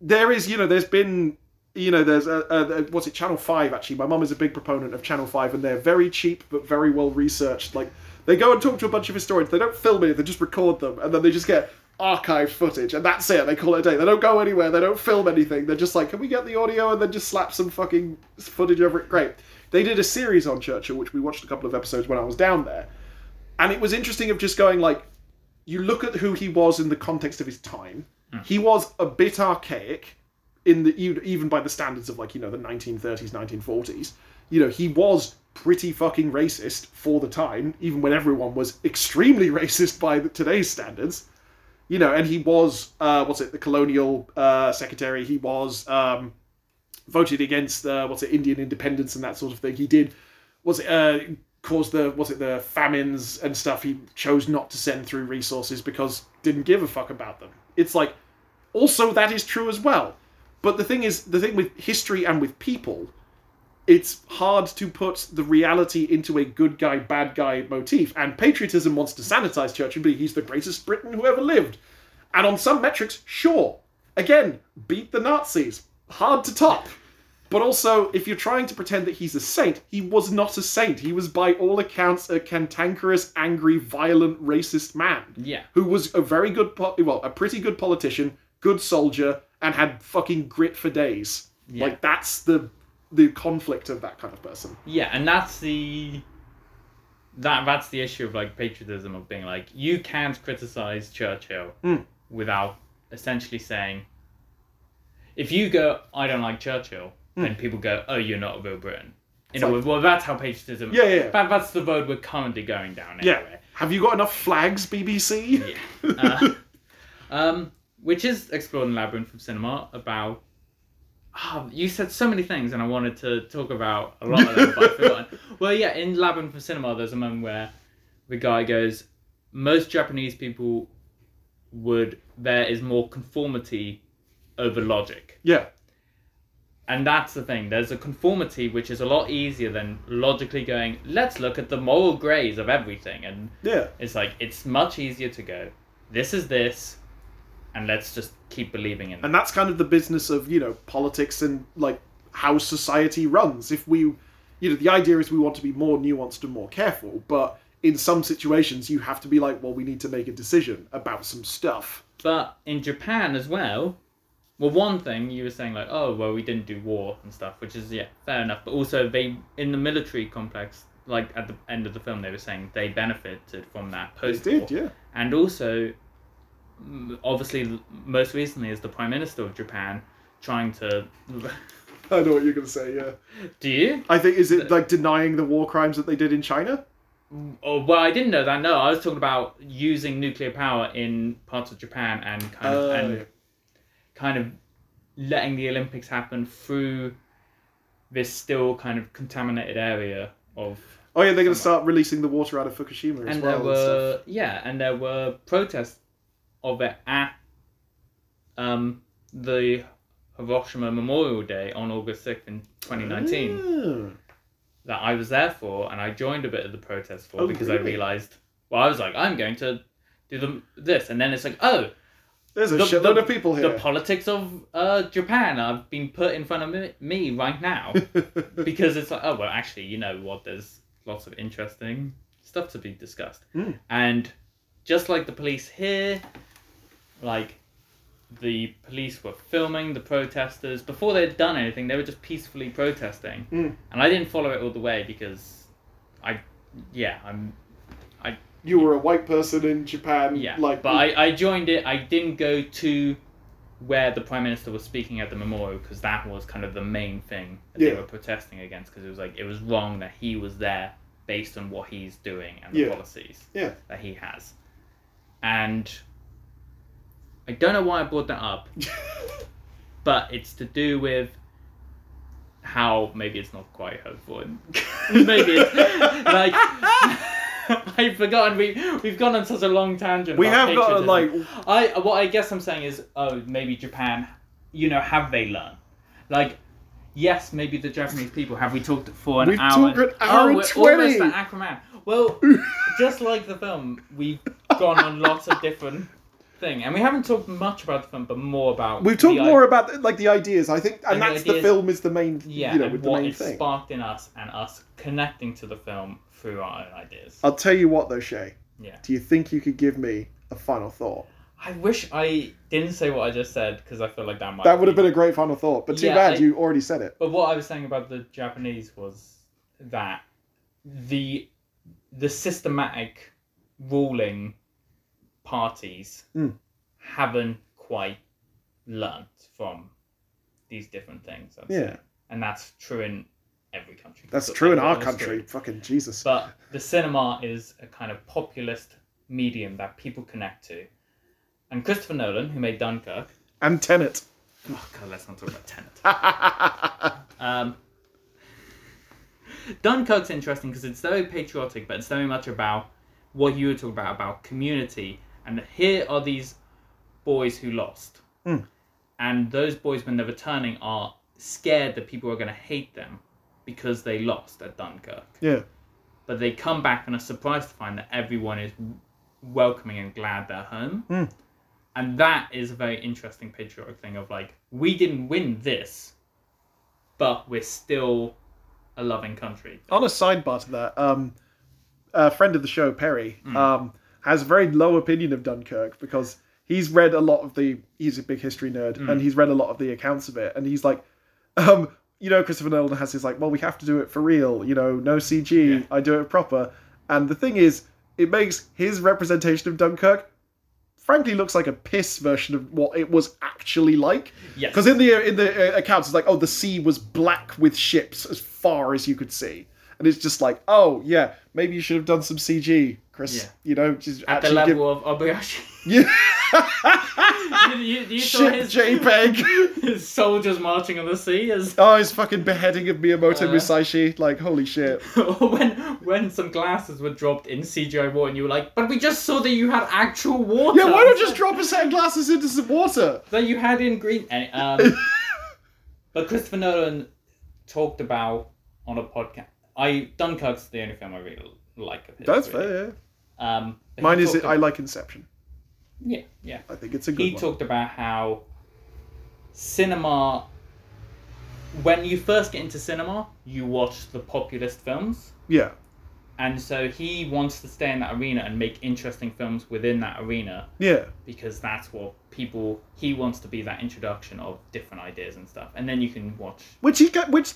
there is, you know, there's been, you know, there's a, a, a what's it, Channel Five actually. My mum is a big proponent of Channel Five, and they're very cheap but very well researched. Like they go and talk to a bunch of historians. They don't film it; they just record them, and then they just get archive footage, and that's it. They call it a day. They don't go anywhere. They don't film anything. They're just like, can we get the audio and then just slap some fucking footage over it? Great. They did a series on Churchill, which we watched a couple of episodes when I was down there, and it was interesting of just going like, you look at who he was in the context of his time. He was a bit archaic in the even by the standards of like you know the 1930s 1940s you know he was pretty fucking racist for the time even when everyone was extremely [laughs] racist by the, today's standards. You know and he was uh what's it the colonial uh secretary. He was um voted against what's it indian independence and that sort of thing. He did was it uh caused the was it the famines and stuff. He chose not to send through resources because didn't give a fuck about them. It's like also that is true as well. But the thing is the thing with history and with people it's hard to put the reality into a good guy bad guy motif. And patriotism wants to sanitize churchill but he's the greatest briton who ever lived. And on some metrics sure. Again beat the nazis. Hard to top. But also, if you're trying to pretend that he's a saint, he was not a saint. He was, by all accounts, a cantankerous, angry, violent, racist man Yeah. who was a very good, po- well, a pretty good politician, good soldier, and had fucking grit for days. Yeah. Like that's the the conflict of that kind of person. Yeah, and that's the that that's the issue of like patriotism of being like you can't criticize Churchill Mm. without essentially saying if you go I don't like Churchill Hmm. then people go oh you're not a real Briton In a like- way, well, that's how patriotism. Yeah, yeah. That, that's the road we're currently going down. Yeah. Have you got enough flags, BBC? Yeah. Uh, [laughs] um, which is explored in Labyrinth of Cinema about. Ah, you said so many things, and I wanted to talk about a lot of them, but I've forgotten. [laughs] Well, yeah, in Labyrinth of Cinema, there's a moment where the guy goes, "Most Japanese people would there is more conformity over logic." yeah. And that's the thing. There's a conformity which is a lot easier than logically going, let's look at the moral grays of everything. And Yeah. it's like, it's much easier to go, this is this, and let's just keep believing in it. And that's kind of the business of, you know, politics and like how society runs. If we, you know, the idea is we want to be more nuanced and more careful, but in some situations you have to be like, well, we need to make a decision about some stuff. But in Japan as well, well, one thing you were saying, like, oh, well, we didn't do war and stuff, which is, yeah, fair enough. But also, they, in the military complex, like at the end of the film, they were saying they benefited from that They post did, yeah. and also obviously most recently is the prime minister of japan trying to [laughs] I know what you're going to say, yeah. do you I think, is it like denying the war crimes that they did in China? oh well i didn't know that no i was talking about using nuclear power in parts of japan and kind of Uh, and yeah. kind of letting the olympics happen through this still kind of contaminated area of Oh, yeah, they're going to start releasing the water out of Fukushima as and well. there and yeah and there were protests of it at um the Hiroshima Memorial Day on August 6th in 2019 Ah. that I was there for and I joined a bit of the protest for Oh, because I realized well I was like I'm going to do the, this and then it's like oh There's a the- shitload the- of people here. the politics of uh, Japan have been put in front of me, me right now [laughs] because it's like oh well actually you know what there's lots of interesting stuff to be discussed Mm. and just like the police here like the police were filming the protesters before they'd done anything they were just peacefully protesting Mm. and i didn't follow it all the way because i yeah i'm I. you were a white person in Japan, yeah like, but I, I joined it i didn't go to where the prime minister was speaking at the memorial because that was kind of the main thing that Yeah. they were protesting against because it was like it was wrong that he was there based on what he's doing and Yeah. the policies Yeah. that he has and i don't know why i brought that up [laughs] but it's to do with how maybe it's not quite hopeful [laughs] maybe it's like [laughs] I've forgotten we we've gone on such a long tangent. we have got like I what I guess I'm saying is oh maybe Japan, you know have they learned? Like yes maybe the Japanese people have we talked for an We've hour? talked an oh, hour oh, we're 20. almost at Aquaman. Well, just like the film, we've gone on lots of different thing, and we haven't talked much about the film, but more about we've talked the more about like the ideas. I think, and, And that's the ideas- film is the main, yeah, you know, with the main it thing. sparked in us and us connecting to the film through our own ideas. I'll tell you what though, Shay. Yeah. Do you think you could give me a final thought? I wish I didn't say what I just said because I feel like that might. That would have been a great final thought, but too Yeah, bad I- you already said it. But what I was saying about the Japanese was that the the systematic ruling parties Mm. haven't quite learnt from these different things. I'd Yeah. say. and that's true in every country. That's But true in our country. street. Fucking Jesus. But the cinema is a kind of populist medium that people connect to. And Christopher Nolan, who made Dunkirk, And Tenet. oh god, let's not talk about Tenet. [laughs] Um, Dunkirk's interesting because it's very patriotic, but it's very much about what you were talking about about community. And here are these boys who lost, Mm. and those boys, when they're returning, are scared that people are going to hate them because they lost at Dunkirk. yeah. But they come back and are surprised to find that everyone is welcoming and glad they're home. Mm. And that is a very interesting patriotic thing of like, we didn't win this, but we're still a loving country. On a sidebar to that, um, a friend of the show, Perry, Hmm. um, has a very low opinion of Dunkirk because he's read a lot of the. He's a big history nerd, Hmm. and he's read a lot of the accounts of it, and he's like, um, you know, Christopher Nolan has his like, well, we have to do it for real, you know, no CG, Yeah. I do it proper, and the thing is, it makes his representation of Dunkirk frankly looks like a piss version of what it was actually like. Yes. Because in the in the uh, accounts, it's like, oh, the sea was black with ships as far as you could see, and it's just like, oh yeah, maybe you should have done some CG, Chris. Yeah. You know, just At the actually give- level of Obayashi. Yeah. [laughs] you, you, you saw Shit, his, JPEG. [laughs] his soldiers marching on the sea as Oh, his fucking beheading of Miyamoto Uh. Musashi. Like, holy shit. [laughs] when when some glasses were dropped in CGI water and you were like, but we just saw that you had actual water. Yeah, why not you just drop a set of glasses into some water? that you had in green? Um, but Christopher Nolan talked about on a podcast. I Dunkirk's the only film I really like of his. That's really. fair, yeah. Um, Mine is, talked I like Inception. yeah, yeah. I think it's a good one. he one. talked about how cinema when you first get into cinema you watch the populist films yeah. and so he wants to stay in that arena and make interesting films within that arena Yeah. because that's what people he wants to be that introduction of different ideas and stuff and then you can watch Which he got, which,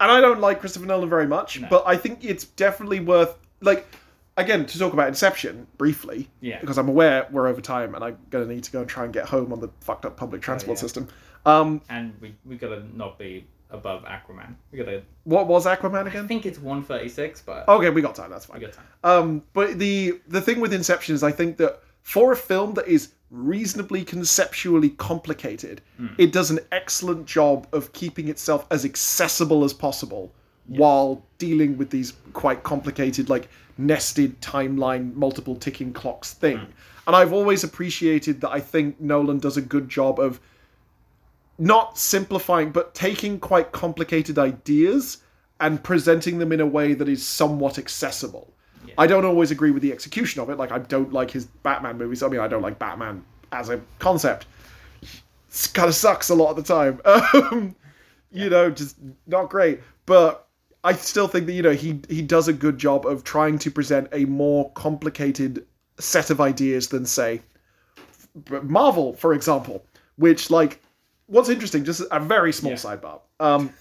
and I don't like Christopher Nolan very much, No. but I think it's definitely worth, like, again, to talk about Inception briefly, yeah because I'm aware we're over time and I'm going to need to go and try and get home on the fucked up public transport yeah. system. Um, and we, we gotta not be above aquaman we gotta what was Aquaman again? i again? think it's 136 but Okay, we got time, that's fine. we got time Um, but the the thing with Inception is, I think that for a film that is reasonably conceptually complicated, it does an excellent job of keeping itself as accessible as possible while dealing with these quite complicated, like nested timeline, multiple ticking clocks thing. Hmm. And I've always appreciated that. I think Nolan does a good job of not simplifying, but taking quite complicated ideas and presenting them in a way that is somewhat accessible. I don't always agree with the execution of it. Like, I don't like his Batman movies. I mean, I don't like Batman as a concept. It kind of sucks a lot of the time. [laughs] Um, You know, just not great. But I still think that you know he he does a good job of trying to present a more complicated set of ideas than say Marvel, for example, which like what's interesting, just a very small Yeah. sidebar. Um,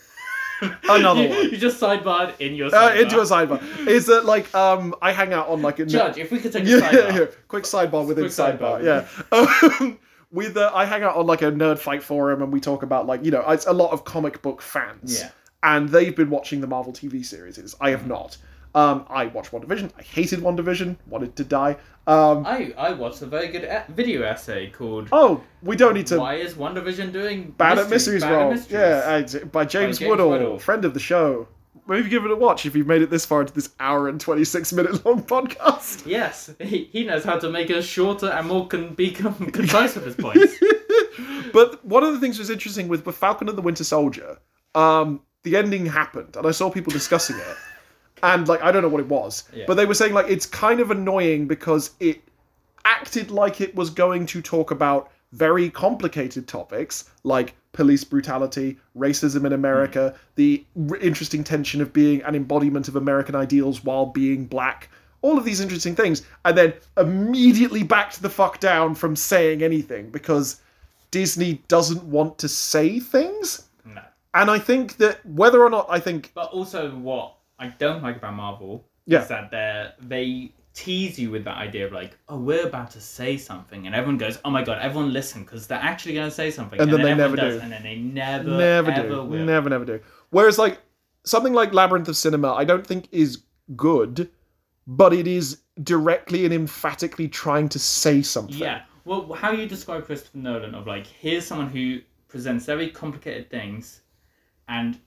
another [laughs] you, one. you just sidebarred in your Uh, into a sidebar is that like um I hang out on like a Judge, if we could take a yeah, sidebar. yeah, yeah. quick sidebar within Quick sidebar, sidebar. yeah. Um, [laughs] with uh, I hang out on like a nerd fight forum and we talk about like you know it's a lot of comic book fans. Yeah. And they've been watching the Marvel TV series. I have not. Um, I watched WandaVision. I hated WandaVision. Wanted to die. Um, I, I watched a very good video essay called oh, we don't need to. Why is WandaVision doing Bad at Mysteries Bad Roll. Yeah, by James, James Woodall, Woodall. friend of the show. Maybe give it a watch if you've made it this far into this hour and 26 minute long podcast. Yes, he, he knows how to make it shorter and more con- be concise with his points. [laughs] But one of the things that was interesting with, with Falcon and the Winter Soldier, um, the ending happened, and I saw people discussing it, and like I don't know what it was, Yeah. but they were saying like it's kind of annoying because it acted like it was going to talk about very complicated topics like police brutality, racism in America, hmm. the r- interesting tension of being an embodiment of American ideals while being black. All of these interesting things, and then immediately backed the fuck down from saying anything because Disney doesn't want to say things. no. And I think that whether or not I think But also, what I don't like about Marvel Yeah. is that they they tease you with that idea of like, oh, we're about to say something, and everyone goes, oh my god, everyone listen because they're actually going to say something, And then they never does, do. and then they never, never ever do, will. never, never do. Whereas like something like Labyrinth of Cinema, I don't think is good, but it is directly and emphatically trying to say something. Yeah. Well, how you describe Christopher Nolan of like, here's someone who presents very complicated things, and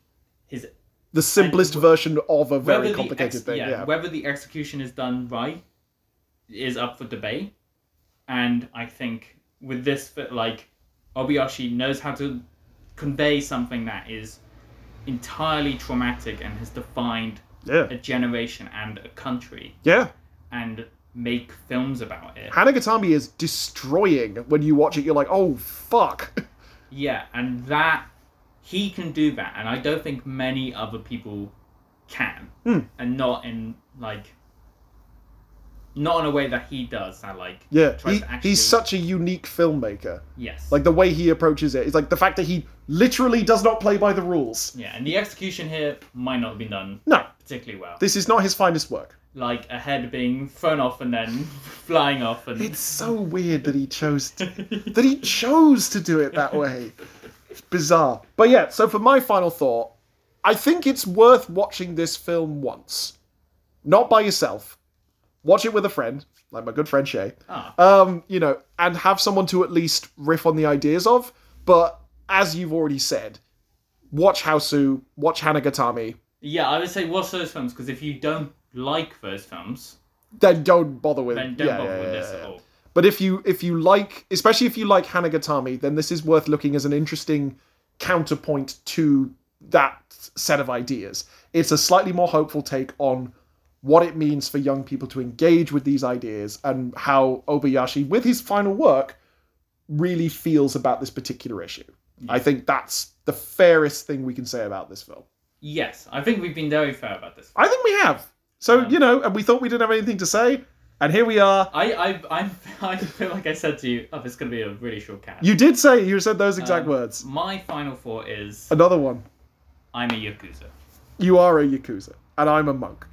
his The simplest version of a very complicated ex- thing. Yeah. Whether the execution is done right is up for debate, and I think with this, like Obayashi knows how to convey something that is entirely traumatic and has defined Yeah. a generation and a country, Yeah. and make films about it. Hanagatami is destroying when you watch it. You're like, oh fuck. [laughs] Yeah, and that he can do that, and I don't think many other people can, Hmm. and not in like, not in a way that he does. That like, Yeah, tries he, to actually, he's such a unique filmmaker. yes, Like the way he approaches it is like the fact that he literally does not play by the rules. yeah, and the execution here might not have been done No, particularly well. this is not his finest work. Like a head being thrown off and then [laughs] flying off and It's so weird that he chose to, that he chose to do it that [laughs] way. It's bizarre. But yeah, so for my final thought, I think it's worth watching this film once. Not by yourself. Watch it with a friend, like my good friend Shay. Ah. Um, you know, and have someone to at least riff on the ideas of. But as you've already said, watch Hausu, watch Hanagatami, yeah, I would say watch those films because if you don't like those films, then don't bother with then don't yeah, bother yeah, with yeah, this at all. But if you if you like, especially if you like Hanagatami, then this is worth looking as an interesting counterpoint to that set of ideas. It's a slightly more hopeful take on what it means for young people to engage with these ideas and how Obayashi, with his final work, really feels about this particular issue. I think that's the fairest thing we can say about this film. Yes, I think we've been very fair about this. I think we have. So, you know, and we thought we didn't have anything to say, and here we are. I I I, [laughs] I feel like I said to you, oh, it's going to be a really short cast. You did say, you said those exact Um, words. My final thought is Another one. I'm a Yakuza. You are a Yakuza, and I'm a monk.